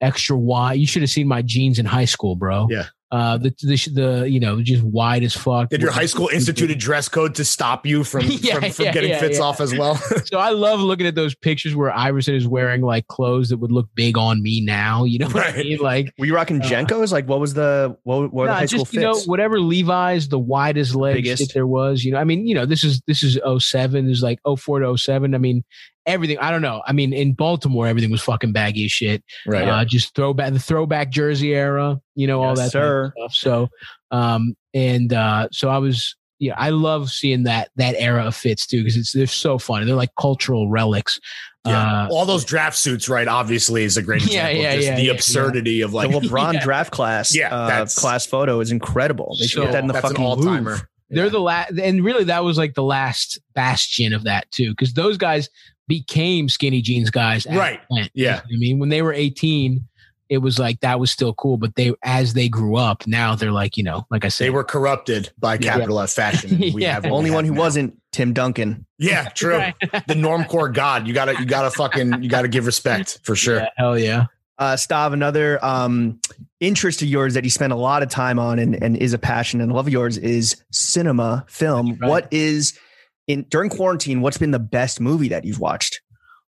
extra wide. You should have seen my jeans in high school, bro. Yeah. Uh, the the, the you know just wide as fuck. Did your high school instituted dress code to stop you from Yeah, from, from yeah, getting yeah, fits yeah. off as well? So I love looking at those pictures where Iverson is wearing like clothes that would look big on me now. You know what I mean? Like Were you rocking Uh, JNCOs? Like, what was the what, what were the Nah, high school just you know fits? whatever Levi's the widest legs Biggest. that there was. You know, I mean, you know, this is this is 07. There's like 04 to 07. I mean, everything. I don't know. I mean, in Baltimore, everything was fucking baggy as shit. right. Uh, just throwback the throwback jersey era. You know, all Yes, that type of sir. stuff. So, um, and uh, so I was. Yeah, I love seeing that that era of fits too because it's they're so funny. They're like cultural relics. yeah. Uh, All those draft suits, right? Obviously, is a great example. yeah, of just yeah, the yeah, absurdity of like the LeBron Yeah. draft class, Yeah, uh, that's- class photo is incredible. They should So- get that in the fucking all Louvre. timer. they're the last and really that was like the last bastion of that too because those guys became skinny jeans guys at Right. Flint. Yeah. You know i mean when they were 18 it was like that was still cool but they as they grew up now they're like you know like i said They were corrupted by Yeah. capital F fashion. we Yeah. have The only one who now. wasn't Tim Duncan. Yeah, true. the normcore god. You gotta, you gotta fucking, you gotta give respect for sure. yeah, hell yeah Uh, Stav, another um, interest of yours that you spend a lot of time on and, and is a passion and love of yours is cinema, film. Right. What is in during quarantine? What's been the best movie that you've watched?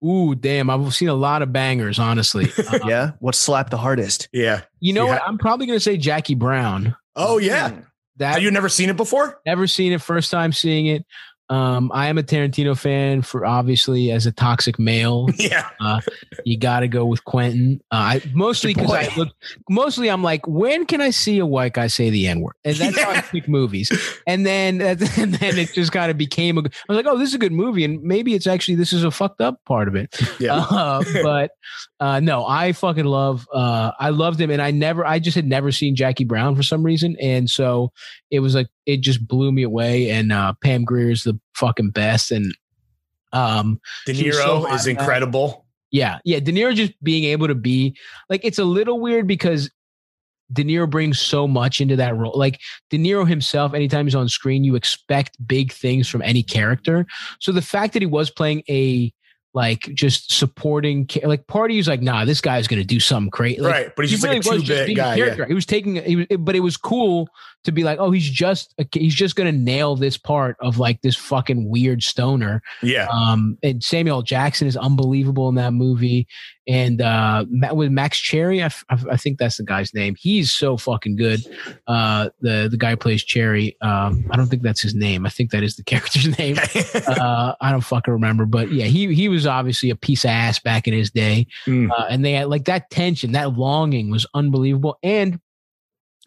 ooh damn i've seen a lot of bangers honestly Uh, yeah, what slapped the hardest? Yeah. you know You what i'm probably gonna say jackie brown Oh yeah. that Have you never seen it before? never seen it first time seeing it um i am a tarantino fan for obviously as a toxic male Yeah. you got to go with Quentin. Uh, I mostly because I look. Mostly, I'm like, when can I see a white guy say the N word? And that's how I Yeah. pick movies. And then, and then it just kind of became. A, I was like, oh, this is a good movie, and maybe it's actually this is a fucked up part of it. Yeah. Uh, but uh, no, I fucking love. Uh, I loved him, and I never. I just had never seen Jackie Brown for some reason, and so it was like it just blew me away. And uh, Pam Grier is the fucking best, and um De was so Niro is incredible. yeah, yeah. De Niro just being able to be like it's a little weird because De Niro brings so much into that role. Like De Niro himself, anytime he's on screen, you expect big things from any character. So the fact that he was playing a like just supporting, like part of you's like, nah, this guy's gonna do something great. Like, right. But he's he just like a really was two just bit being a guy. Yeah. He was taking, he was, but it was cool to be like, oh, he's just, he's just gonna nail this part of like this fucking weird stoner. Yeah. Um, and Samuel Jackson is unbelievable in that movie. And uh, with Max Cherry, I, f- I think that's the guy's name. He's so fucking good. Uh, the the guy plays Cherry. Um, I don't think that's his name. I think that is the character's name. uh, I don't fucking remember, but yeah, he he was obviously a piece of ass back in his day. Mm. Uh, and they had like that tension, that longing was unbelievable, and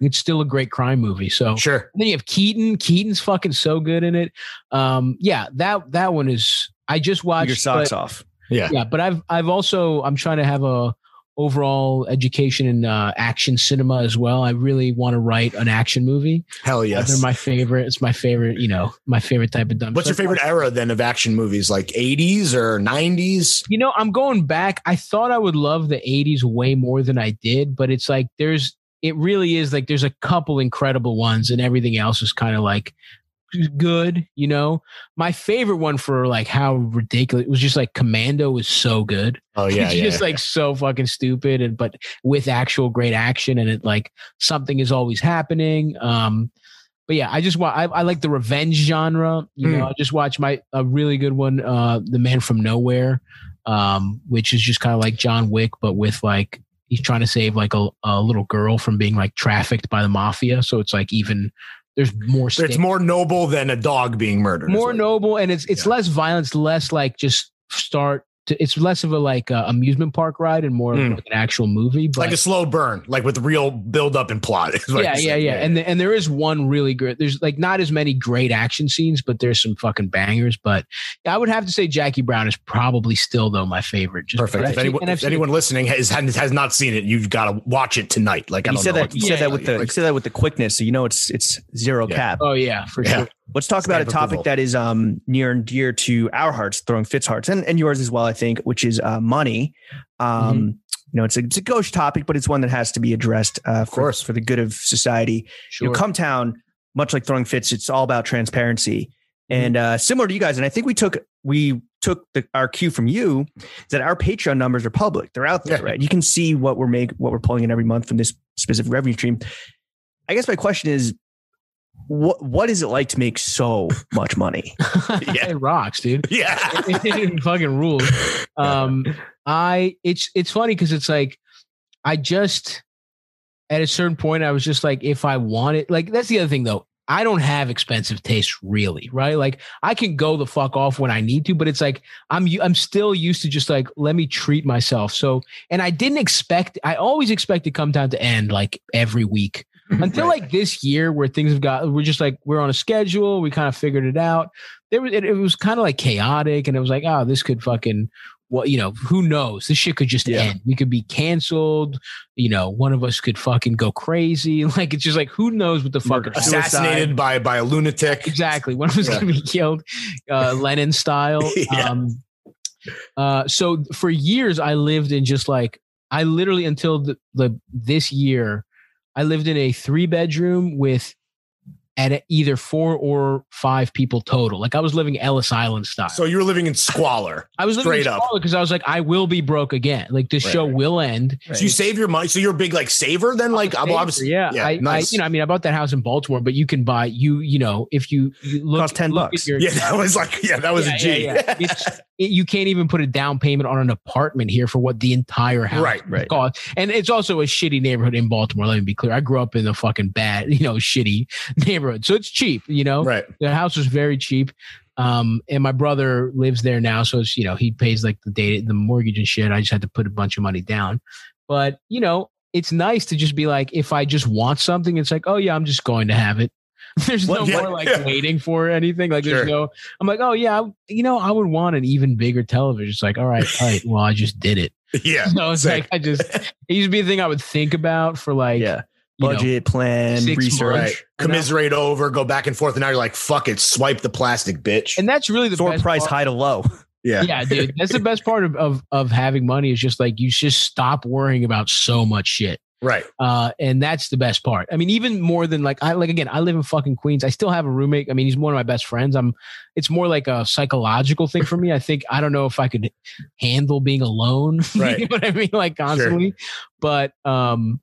it's still a great crime movie. So sure. and then you have Keaton. Keaton's fucking so good in it. Um, yeah, that that one is. I just watched. your socks but- off. Yeah. Yeah, but I've I've also I'm trying to have a overall education in uh, action cinema as well. I really want to write an action movie. Hell Uh, they're my favorite. It's my favorite. You know, my favorite type of dumb. What's your favorite era then of action movies? Like 80s or 90s? You know, I'm going back. I thought I would love the 80s way more than I did, but it's like there's it really is like there's a couple incredible ones and everything else is kind of like good, you know. My favorite one for like how ridiculous it was just like Commando was so good. Oh yeah, it's yeah. just like so fucking stupid and but with actual great action and it like something is always happening. Um but yeah, I just want I, I like the revenge genre. You Hmm. know, I just watched my a really good one, uh The Man from Nowhere, um, which is just kind of like John Wick, but with like he's trying to save like a, a little girl from being like trafficked by the mafia. So it's like even there's more it's more noble than a dog being murdered. more noble and it's it's Yeah. less violence less like just start to, it's less of a like uh, amusement park ride and more of Mm. like an actual movie. But like a slow burn, like with real build up and plot. is what yeah, yeah, yeah, and the, and there is one really great. There's like not as many great action scenes, but there's some fucking bangers. But I would have to say Jackie Brown is probably still though my favorite. Just Perfect. If I've anyone, and if seen- anyone listening has has not seen it, you've got to watch it tonight. Like I You don't said know that you to said say. that with the you said that with the quickness, so you know it's it's zero Yeah. cap. oh yeah, for Yeah. sure. Let's talk about a topic approval. that is um, near and dear to our hearts, throwing fits hearts, and, and yours as well, I think, which is uh, money. Um, Mm-hmm. You know, it's a, it's a gauche topic, but it's one that has to be addressed uh, for, course. for the good of society. Sure. You know, Cumtown, much like throwing fits, it's all about transparency. Mm-hmm. And uh, similar to you guys, and I think we took we took the, our cue from you is that our Patreon numbers are public; they're out there, Yeah. right? You can see what we're make what we're pulling in every month from this specific revenue stream. I guess my question is, what what is it like to make so much money? Yeah. it rocks, dude. yeah. it fucking rules. Um, I it's it's funny because it's like I just at a certain point I was just like if I want it, like that's the other thing though. I don't have expensive taste really, right? Like I can go the fuck off when I need to, but it's like I'm I'm still used to just like let me treat myself. So, and I didn't expect. I always expect to come down to end like every week until Right. like this year where things have got we're just like we're on a schedule we kind of figured it out there was it, it was kind of like chaotic and it was like oh this could fucking what you know who knows this shit could just Yeah. end we could be canceled you know one of us could fucking go crazy like it's just like who knows what the fuck. Assassinated by by a lunatic. exactly one of us Yeah. gonna be killed uh lennon style Yeah. um uh so for years i lived in just like i literally until the, the this year i lived in a three bedroom with at either four or five people total like i was living ellis island style So you were living in squalor. i was living straight up. because i was like i will be broke again like this Right. show will end So you save your money. So you're a big like saver then? Like I'm Saver, obviously yeah, yeah, I, nice. I, you know, I mean, I bought that house in Baltimore, but you can buy you, you know, if you, you look, Cost 10 look bucks. your- yeah, that was like yeah, that was Yeah, a G. yeah, yeah. It's, it, you can't even put a down payment on an apartment here for what the entire house Right, right. costs. And it's also a shitty neighborhood in Baltimore. Let me be clear. I grew up in a fucking bad, you know, shitty neighborhood, so it's cheap. You know, right. the house was very cheap. Um, and my brother lives there now, so it's you know he pays like the data, the mortgage and shit. I just had to put a bunch of money down, but you know it's nice to just be like, if I just want something, it's like, oh yeah, I'm just going to have it. There's no yeah, more like yeah. waiting for anything. Like Sure. there's no. I'm like, oh yeah, I- you know, I would want an even bigger television. It's like, all right, all right, well, I just did it. Yeah. So it's sick. like I just it used to be a thing I would think about for like yeah, you know, budget plan, research. months. Right. Commiserate over, go back and forth, and now you're like, fuck it, swipe the plastic, bitch. and that's really the Sort best price part. high to low. yeah. yeah, dude. That's the best part of, of of having money is just like you just stop worrying about so much shit. Right. Uh, and that's the best part. I mean, even more than like I like again, I live in fucking Queens. I still have a roommate. I mean, he's one of my best friends. I'm it's more like a psychological thing for me. I think I don't know if I could handle being alone. Right. you know what I mean? Like constantly. But um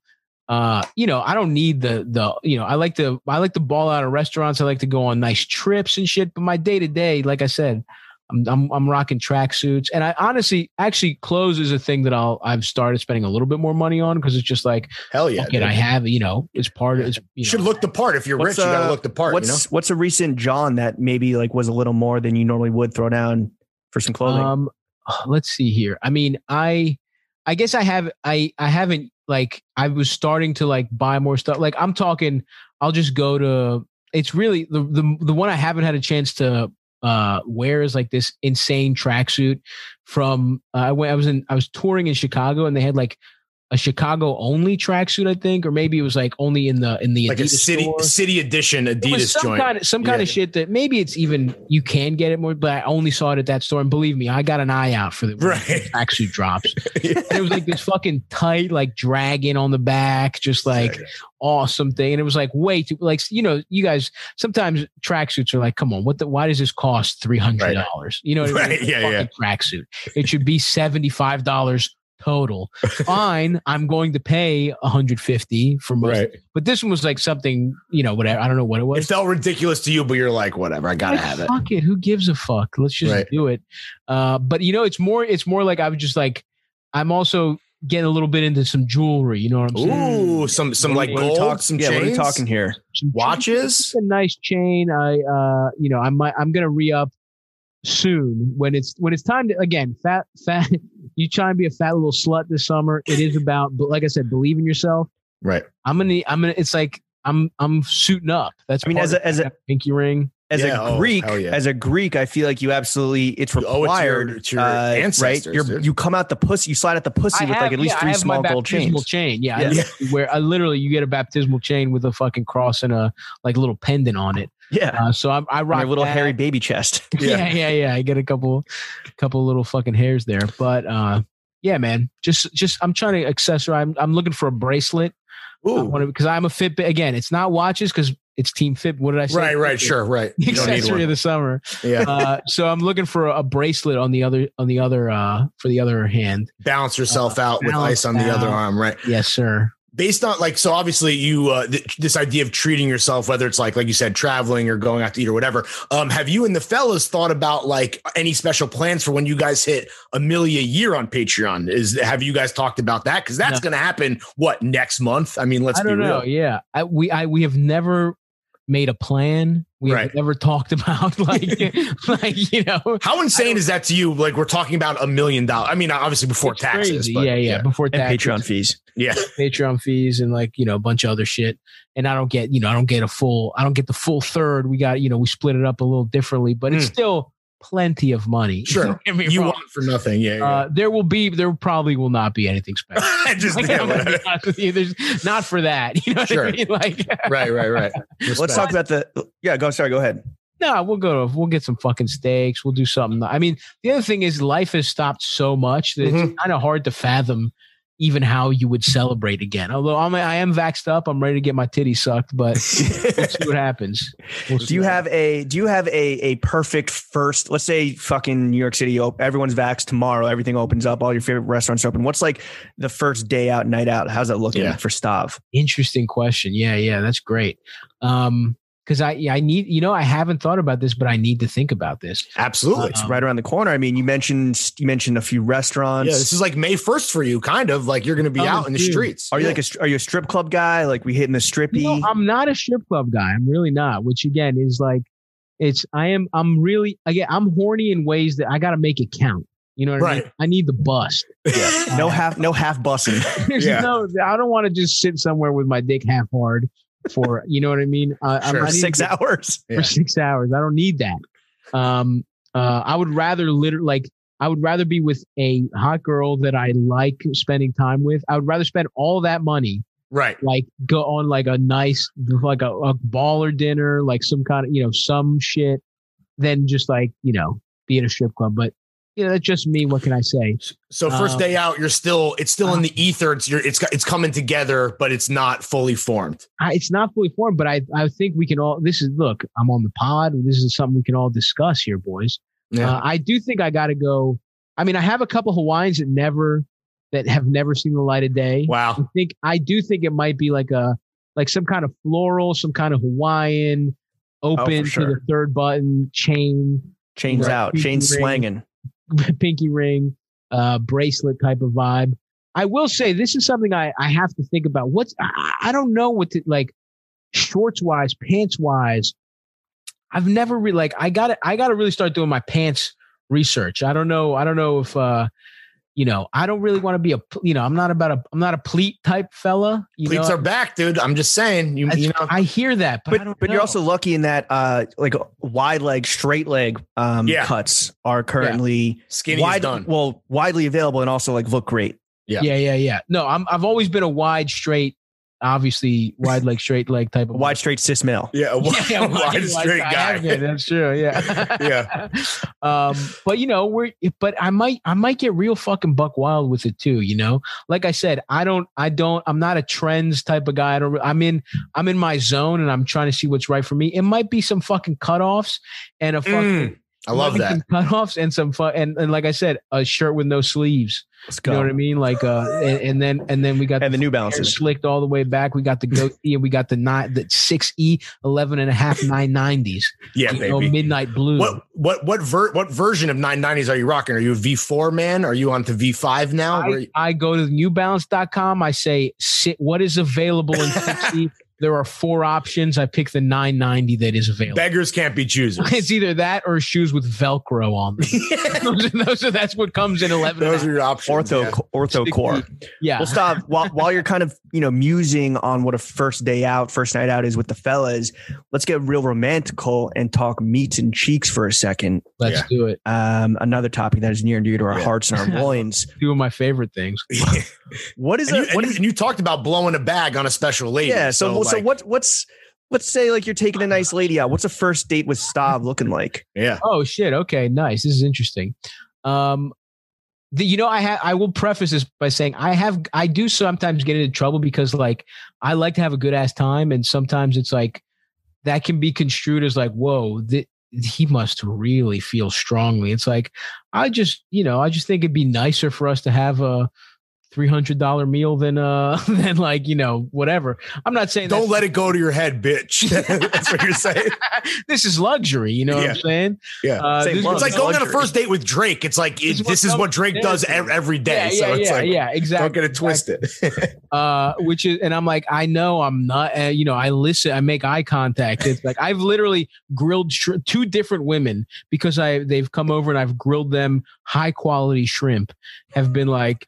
uh, you know, I don't need the the you know, I like to I like to ball out of restaurants. I like to go on nice trips and shit. But my day to day, like I said, I'm I'm, I'm rocking tracksuits, and I honestly actually clothes is a thing that I'll I've started spending a little bit more money on because it's just like Hell yeah. fuck it, dude. I have you know it's part of it's you you should know, look the part. If you're What's, rich, you gotta uh, look the part. what's You know? what's a recent John that maybe like was a little more than you normally would throw down for some clothing? Um, let's see here. I mean, I, I guess I have, I, I haven't like, I was starting to like buy more stuff. Like I'm talking, I'll just go to. It's really the the the one I haven't had a chance to uh wear is like this insane tracksuit from. Uh, I went. I was in. I was touring in Chicago, and they had like a Chicago only tracksuit, I think, or maybe it was like only in the in the like a city store. city edition Adidas some joint. kind of some kind Yeah. of shit that maybe it's even you can get it more, but I only saw it at that store. And believe me, I got an eye out for the Right. tracksuit drops. And it was like this fucking tight, like dragon on the back, just like awesome thing. And it was like way too like you know, you guys sometimes tracksuits are like, come on, what the why does this cost three hundred dollars? You know what I mean? Right, yeah, yeah. Tracksuit. It should be seventy five dollars total. Fine, I'm going to pay 150 for most right. but this one was like something, you know, whatever. I don't know what it was. It felt ridiculous to you, but you're like, whatever, I gotta Like, have it. Fuck it. Who gives a fuck? Let's just Right. do it. Uh, but you know, it's more. It's more like I was just like, I'm also getting a little bit into some jewelry. You know what I'm saying? Ooh, some some What like gold, talk- some yeah, what are we talking here? Some watches. Just a nice chain. I, uh, you know, I might. I'm gonna re up. Soon when it's when it's time to again fat fat you try and be a fat little slut this summer it is about but like i said believe in yourself Right. i'm gonna i'm gonna it's like i'm i'm suiting up that's I mean, as a- as a- it. pinky ring As Yeah, a oh, Greek, hell yeah. as a Greek, I feel like you absolutely it's You owe it to your- required. your uh, right? You're, you come out the pussy, you slide out the pussy I with like at least yeah, I three have my small gold baptismal chains. chain yeah, Yeah. I- where i literally you get a baptismal chain with a fucking cross and a like little pendant on it Yeah, uh, so i i and rock your little that. hairy baby chest. yeah. yeah, yeah, I get a couple, couple little fucking hairs there, but uh, yeah, man, just, just I'm trying to accessorize. I'm, I'm looking for a bracelet. Ooh. because I'm a Fitbit. Again, it's not watches because it's Team Fit. What did I say? Right, right, Fitbit. sure, right. The You don't need accessory of the summer. Yeah. Uh, so I'm looking for a, a bracelet on the other, on the other, uh, for the other hand. Balance yourself Uh, out with ice on the other arm, right? Yes, sir. Based on like so obviously you uh th- this idea of treating yourself whether it's like like you said traveling or going out to eat or whatever um have you and the fellas thought about like any special plans for when you guys hit a million a year on patreon? Is have you guys talked about that? Because that's No. gonna happen what next month? I mean let's I be know. real. Yeah, I, we, I, we have never made a plan. We have Right. never talked about like, like you know, how insane is that to you like we're talking about a million dollars i mean obviously before taxes but yeah, yeah, before and taxes. Patreon fees. yeah Patreon fees and like you know a bunch of other shit. And I don't get you know I don't get a full I don't get the full third. We got you know we split it up a little differently, but it's Mm. still plenty of money. Sure. Don't get me you wrong. want for nothing yeah, yeah. Uh, there will be there probably will not be anything special. just Like, yeah, I'm gonna be whatever. honest with you, there's not for that. You know Sure. I mean? Like right right right Let's talk about the. Yeah, go. Sorry, go ahead. no, we'll go to we'll get some fucking steaks. We'll do something. I mean, the other thing is life has stopped so much that Mhm. it's kind of hard to fathom even how you would celebrate again. Although I'm I am vaxxed up, I'm ready to get my titty sucked, but we'll see what happens. We'll see Do you what have a do you have a a perfect first? Let's say fucking New York City, op- everyone's vaxxed tomorrow. Everything opens up. All your favorite restaurants open. What's like the first day out, night out? How's that looking Yeah. for Stav? interesting question. Yeah, yeah, that's great. Um, because I I need you know I haven't thought about this, but I need to think about this. absolutely It's Um, right around the corner. I mean, you mentioned you mentioned a few restaurants. yeah this is like may 1st for you kind of like you're gonna be Oh, out in the dude. streets are you like a are you a strip club guy? Like we hitting the strippy? You know, I'm not a strip club guy. I'm really not. Which again is like, it's I am. I'm really again. I'm horny in ways that I got to make it count. You know what I mean? I need the bust. yeah. No half no half bussing. There's Yeah. no. I don't want to just sit somewhere with my dick half hard for you know what I mean. Uh, I'm- Sure. I need Six hours. Yeah. for six hours. I don't need that. Um, uh, I would rather literally like I would rather be with a hot girl that I like spending time with. I would rather spend all that money right like go on like a nice like a, a baller dinner, like some kind of you know some shit, than just like you know be in a strip club. But you know that's just me. What can I say? So first Um, day out, you're still it's still in the ether. It's you're, it's it's coming together, but it's not fully formed. I, it's not fully formed, but I I think we can all. This is look. I'm on the pod. This is something we can all discuss here, boys. Uh, I do think I got to go. I mean, I have a couple Hawaiians that never that have never seen the light of day. Wow. I wow. think I do think it might be like a like some kind of floral, some kind of Hawaiian, open to sure. the third button chain, Chains Right. out. Pinky Chains ring. slanging. pinky ring, uh, bracelet type of vibe. I will say this is something I I have to think about. What's I, I don't know what to like shorts wise, pants wise. I've never really like I got I got to really start doing my pants research. I don't know. I don't know if uh you know, I don't really want to be a you know, I'm not about a I'm not a pleat type fella, you Pleats know. are back, dude. I'm just saying. You, you know. I hear that, but, I But don't but you're also lucky in that uh like wide leg, straight leg um Yeah. cuts are currently Skinny wide done. well widely available and also like look great. Yeah. yeah, yeah, yeah. No, I'm I've always been a wide straight, obviously wide leg, straight leg type of Wide straight cis male. yeah, a wide, yeah, wide straight I guy. been, that's true. Yeah. Yeah. Um, but you know, we're but I might I might get real fucking buck wild with it too, you know? Like I said, I don't I don't I'm not a trends type of guy. I don't I'm in I'm in my zone and I'm trying to see what's right for me. It might be some fucking cutoffs and a fucking Mm, I love that. cutoffs and some fun and, and like I said, a shirt with no sleeves. Let's go. You know what I mean? Like uh and, and then and then we got And the New hair Balances. slicked all the way back. We got the goatee and we got the nine, the six E, 11 and a half 990s. Yeah, You know, baby. midnight blue. What what what ver- what version of 990s are you rocking? Are you a V4 man? Are you on to V5 now? Where I, I go to newbalance.com. I say, sit, what is available in 6E? There are four options. I pick the 990 that is available. Beggars can't be choosers. it's either that or shoes with Velcro on them. those, are, those are that's what comes in 11. Those are your options. Ortho yeah. ortho core. yeah. Well, stop while while you're kind of you know musing on what a first day out, first night out is with the fellas. Let's get real romantical and talk meats and cheeks for a second. Let's Yeah. do it. Um, another topic that is near and dear to our Yeah. hearts and our loins. Two of my favorite things. What is and, you, it? and, What you, is and you talked about blowing a bag on a special lady. yeah? So so, like, what what's let's say like you're taking a nice lady out. What's a first date with Stav looking like? Yeah. Oh shit. Okay, nice. This is interesting. Um the, you know, I have I will preface this by saying I have I do sometimes get into trouble because like I like to have a good ass time, and sometimes it's like that can be construed as like, whoa, th- he must really feel strongly. It's like I just, you know, I just think it'd be nicer for us to have a three hundred dollar meal than uh than like you know whatever. I'm not saying Don't let it go to your head, bitch. That's what you're saying. this is luxury. You know what I'm saying? Yeah. Uh, Same. It's like going on a first date with Drake. It's like it, This is this what is what Drake does naturally. every day. Yeah, so yeah, it's yeah, like yeah, exactly. don't get it twisted. uh which is and i'm like i know i'm not uh, you know i listen i make eye contact it's like i've literally grilled sh- two different women because i they've come over and i've grilled them high quality shrimp have been like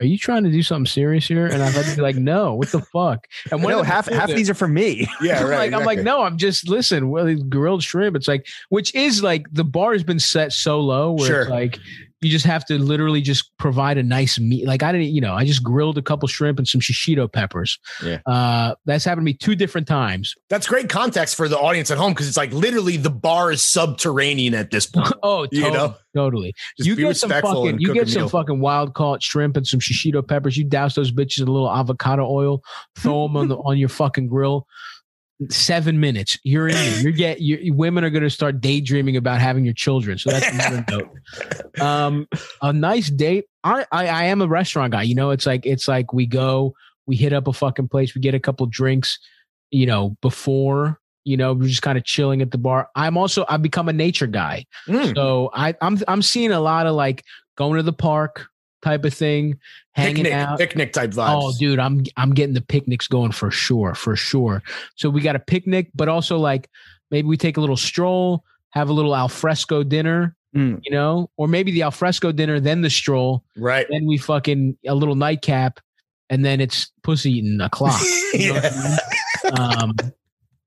are you trying to do something serious here and i've had to be like no what the fuck and one No, of half half it- these are for me. yeah, I'm right. like, I'm like, no, I'm just listen. Well, grilled shrimp. It's like, which is like the bar has been set so low where it's Sure. like you just have to literally just provide a nice meat. Like I didn't, you know, I just grilled a couple shrimp and some shishito peppers. Yeah. Uh, that's happened to me two different times. That's great context for the audience at home because it's like literally the bar is subterranean at this point. Oh, You totally, know? totally. Just you be get some fucking, you get some meal. fucking wild caught shrimp and some shishito peppers. You douse those bitches in a little avocado oil, throw them on the on your fucking grill. Seven minutes, you're in. it. You're get. women are going to start daydreaming about having your children. So that's another note. Um, a nice date. I, I I am a restaurant guy. You know, it's like it's like we go, we hit up a fucking place, we get a couple drinks. You know, before you know, we're just kind of chilling at the bar. I'm also I've become a nature guy. Mm. So I, I'm I'm seeing a lot of like going to the park type of thing, hanging Picnic, out. picnic type vibes. Oh, dude, I'm I'm getting the picnics going for sure, for sure. So we got a picnic, but also like maybe we take a little stroll, have a little alfresco dinner, Mm. you know, or maybe the alfresco dinner, then the stroll, right. then we fucking a little nightcap, and then it's pussy eating o'clock. You know what I mean? um,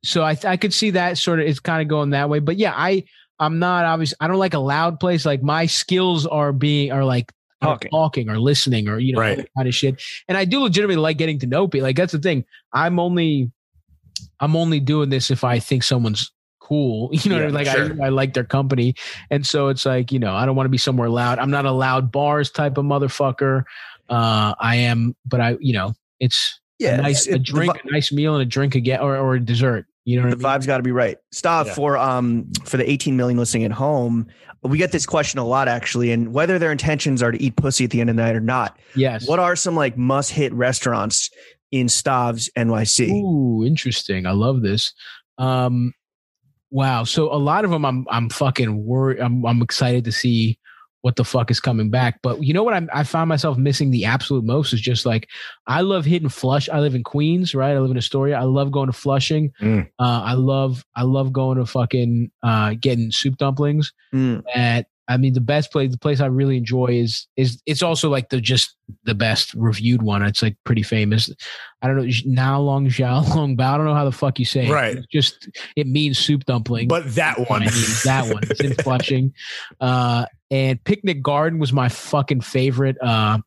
so I I could see that sort of it's kind of going that way. But yeah, I I'm not obvious. I don't like a loud place. Like my skills are being are like Talking. talking or listening or you know Right. kind of shit. And I do legitimately like getting to know people. Like that's the thing. I'm only I'm only doing this if I think someone's cool. You know, what I mean? like sure. I, I like their company. And so it's like, you know, I don't want to be somewhere loud. I'm not a loud bars type of motherfucker. Uh I am, but I, you know, it's Yeah, a nice a drink, a nice meal and a drink again or, or a dessert. You know the I mean? vibes got to be right. Stav Yeah. for um for the 18 million listening at home. We get this question a lot actually, and whether their intentions are to eat pussy at the end of the night or not. Yes. What are some like must hit restaurants in Stavs NYC? Ooh, interesting. I love this. Um, wow. So a lot of them, I'm I'm fucking worried. I'm I'm excited to see what the fuck is coming back. But you know what? I'm, I found myself missing the absolute most is just like I love hitting Flush. I live in Queens, right? I live in Astoria. I love going to Flushing. Mm. Uh, I love I love going to fucking uh, getting soup dumplings Mm. at I mean the best place the place I really enjoy is is it's also like the just the best reviewed one. It's like pretty famous. I don't know now long Xiao Long Bao. I don't know how the fuck you say it. Right. It's just it means soup dumpling. But that one. I mean, that one. It's in Flushing. Uh and Picnic Garden was my fucking favorite. Uh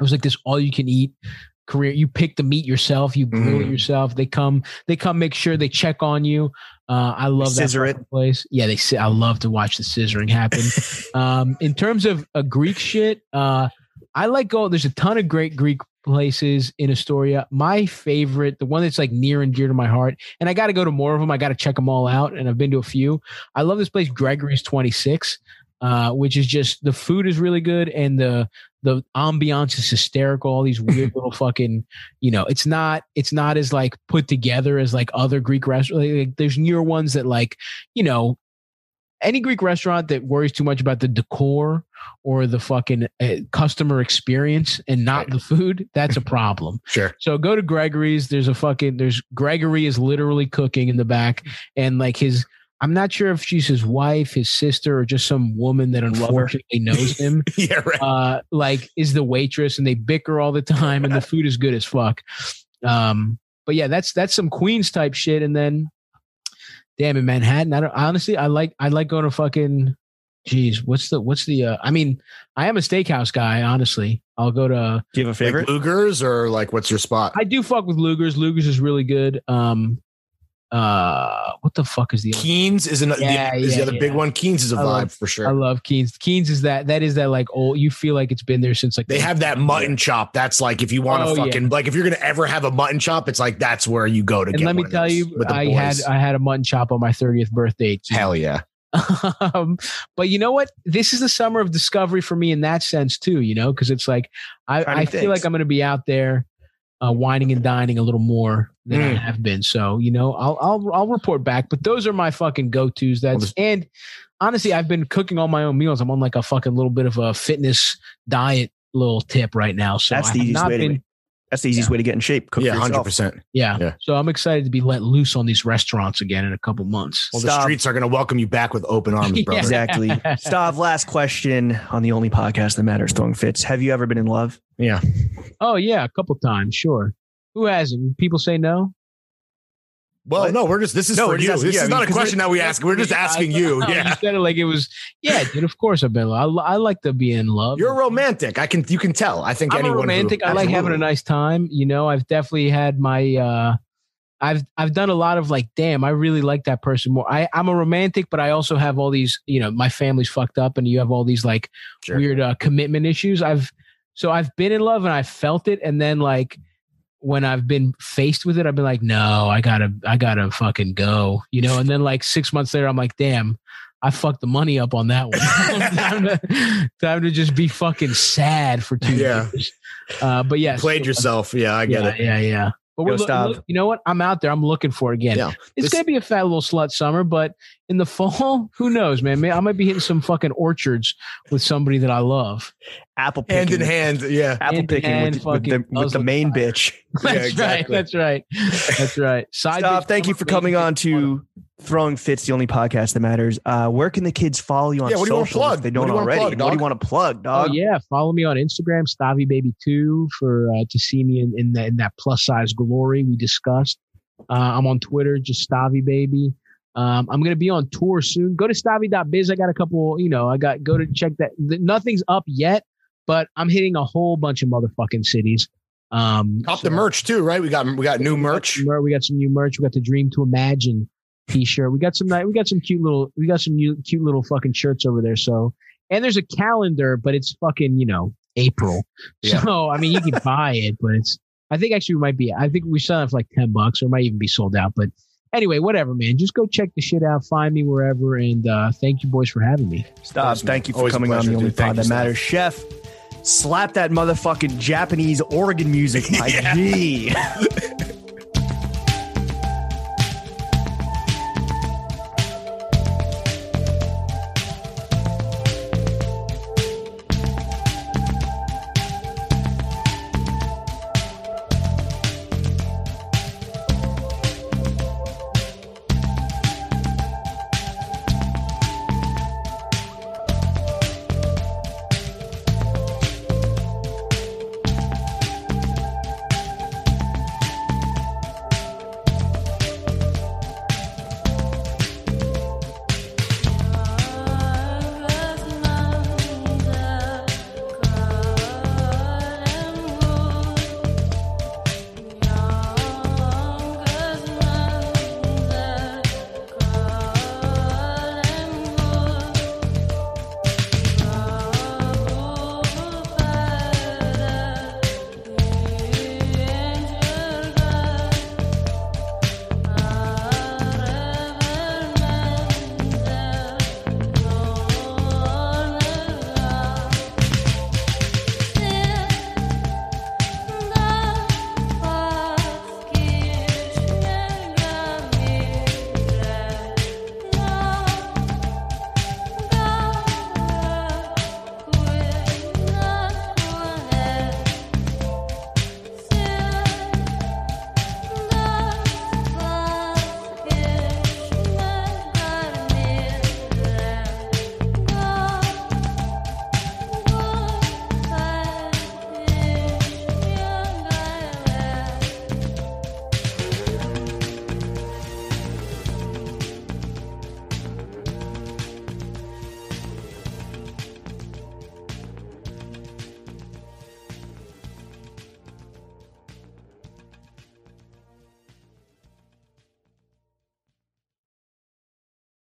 it was like this all you can eat career. You pick the meat yourself, you grill it Mm. yourself. They come, they come make sure they check on you. Uh I love that Scissor it. place. Yeah, they I love to watch the scissoring happen. um in terms of a Greek shit, uh I like go there's a ton of great Greek places in Astoria. My favorite, the one that's like near and dear to my heart, and I got to go to more of them. I got to check them all out, and I've been to a few. I love this place, Gregory's Twenty Six, uh, which is just the food is really good, and the the ambiance is hysterical. All these weird little fucking, you know, it's not it's not as like put together as like other Greek restaurants. Like, there's newer ones that like, you know. any Greek restaurant that worries too much about the decor or the fucking uh, customer experience and not the food, that's a problem. Sure. So go to Gregory's. There's a fucking there's Gregory is literally cooking in the back, and like his. I'm not sure if she's his wife, his sister, or just some woman that unfortunately knows him. yeah, right. Uh, like is the waitress, and they bicker all the time, and the food is good as fuck. Um, but yeah, that's that's some Queens type shit, and then damn in Manhattan. I don't honestly. I like I like going to fucking. Geez, what's the what's the? Uh, I mean, I am a steakhouse guy. Honestly, I'll go to. Do you have a favorite? Like Luger's or like what's your spot? I do fuck with Luger's. Luger's is really good. Um, uh, what the fuck is the? other- Keen's is, an, Yeah, the, is the yeah, big one. Keen's is a I vibe love- for sure. I love Keens. Keens is that that is that like old. You feel like it's been there since like they have that mutton chop. That's like if you want to Oh, yeah. fucking like if you're gonna ever have a mutton chop, it's like that's where you go to And get. let me tell you, with I boys. had I had a mutton chop on my 30th birthday. too. hell yeah. um, but you know what? This is the summer of discovery for me in that sense too. You know, because it's like I, I feel things. like I'm going to be out there, uh, whining and dining a little more than I Mm. have been. So you know, I'll I'll I'll report back. But those are my fucking go tos. That's this- and honestly, I've been cooking all my own meals. I'm on like a fucking little bit of a fitness diet little tip right now. So That's the easiest not way to been. make- That's the easiest way to get in shape. Cook yeah, hundred percent. Yeah. Yeah. So I'm excited to be let loose on these restaurants again in a couple months. Well, the streets are gonna welcome you back with open arms, Yeah. brother. Exactly. Stav, last question on the only podcast that matters, Throwing Fits. Have you ever been in love? Yeah. Oh yeah, a couple times, sure. Who hasn't? People say no. Well, What? no, we're just this is No, for you. asking- This yeah, is not a question that we ask. We're just asking you. I- Yeah. you said it like it was. Yeah, dude. Of course, I've been. I, I like to be in love. You're romantic. I can you can tell. I think I'm a anyone who- romantic. I like having a nice time. You know, I've definitely had my. uh I've I've done a lot of like, damn, I really like that person more. I I'm a romantic, but I also have all these. You know, my family's fucked up, and you have all these like Sure. weird uh, commitment issues. I've so I've been in love and I felt it, and then like when I've been faced with it, I've been like, no, I gotta, I gotta fucking go, you know. And then like six months later, I'm like, damn, I fucked the money up on that one. time, to, time to just be fucking sad for two Yeah. years. Uh, but yeah, Played yourself. Yeah, I get yeah, it. yeah, yeah. But we're Yo, look, you know what? I'm out there. I'm looking for it again. Yeah. It's This- gonna be a fat little slut summer, but in the fall, who knows, man? May- I might be hitting some fucking orchards with somebody that I love. Apple picking. Hand in hand. Yeah. Apple Hand picking hand with, with the, with the main fire. bitch. That's exactly. right. That's right. That's right. Side Stop. Thank you for coming on to Throwing Fits, the only podcast that matters. Uh, where can the kids follow you on Yeah, what do you wanna plug? if they don't do you already? plug, what do you dog? want to plug, Oh dog? yeah, follow me on Instagram, StavvyBaby2 for uh, to see me in in, the, in that plus size glory we discussed. Uh, I'm on Twitter, just Stavvy Baby. Um, I'm gonna be on tour soon. Go to stavvy.biz. I got a couple, you know, I got go to check that. th- Nothing's up yet, but I'm hitting a whole bunch of motherfucking cities. Um, Cop so- the merch too, right? We got we got new we got merch. We got some new merch. We got the Dream to Imagine T-shirt. We got some. ni- We got some cute little. We got some new, cute little fucking shirts over there. So, and there's a calendar, but it's fucking you know April. Yeah. So I mean, you can buy it, but it's. I think actually we might be. I think we sell it for like ten bucks, or it might even be sold out. But anyway, whatever, man. Just go check the shit out. Find me wherever, and uh, thank you, boys, for having me. Stop. Always, Thank you for always a coming on the only dude. Pod that Stav. matters. Chef, slap that motherfucking Japanese organ music, my Yeah. G.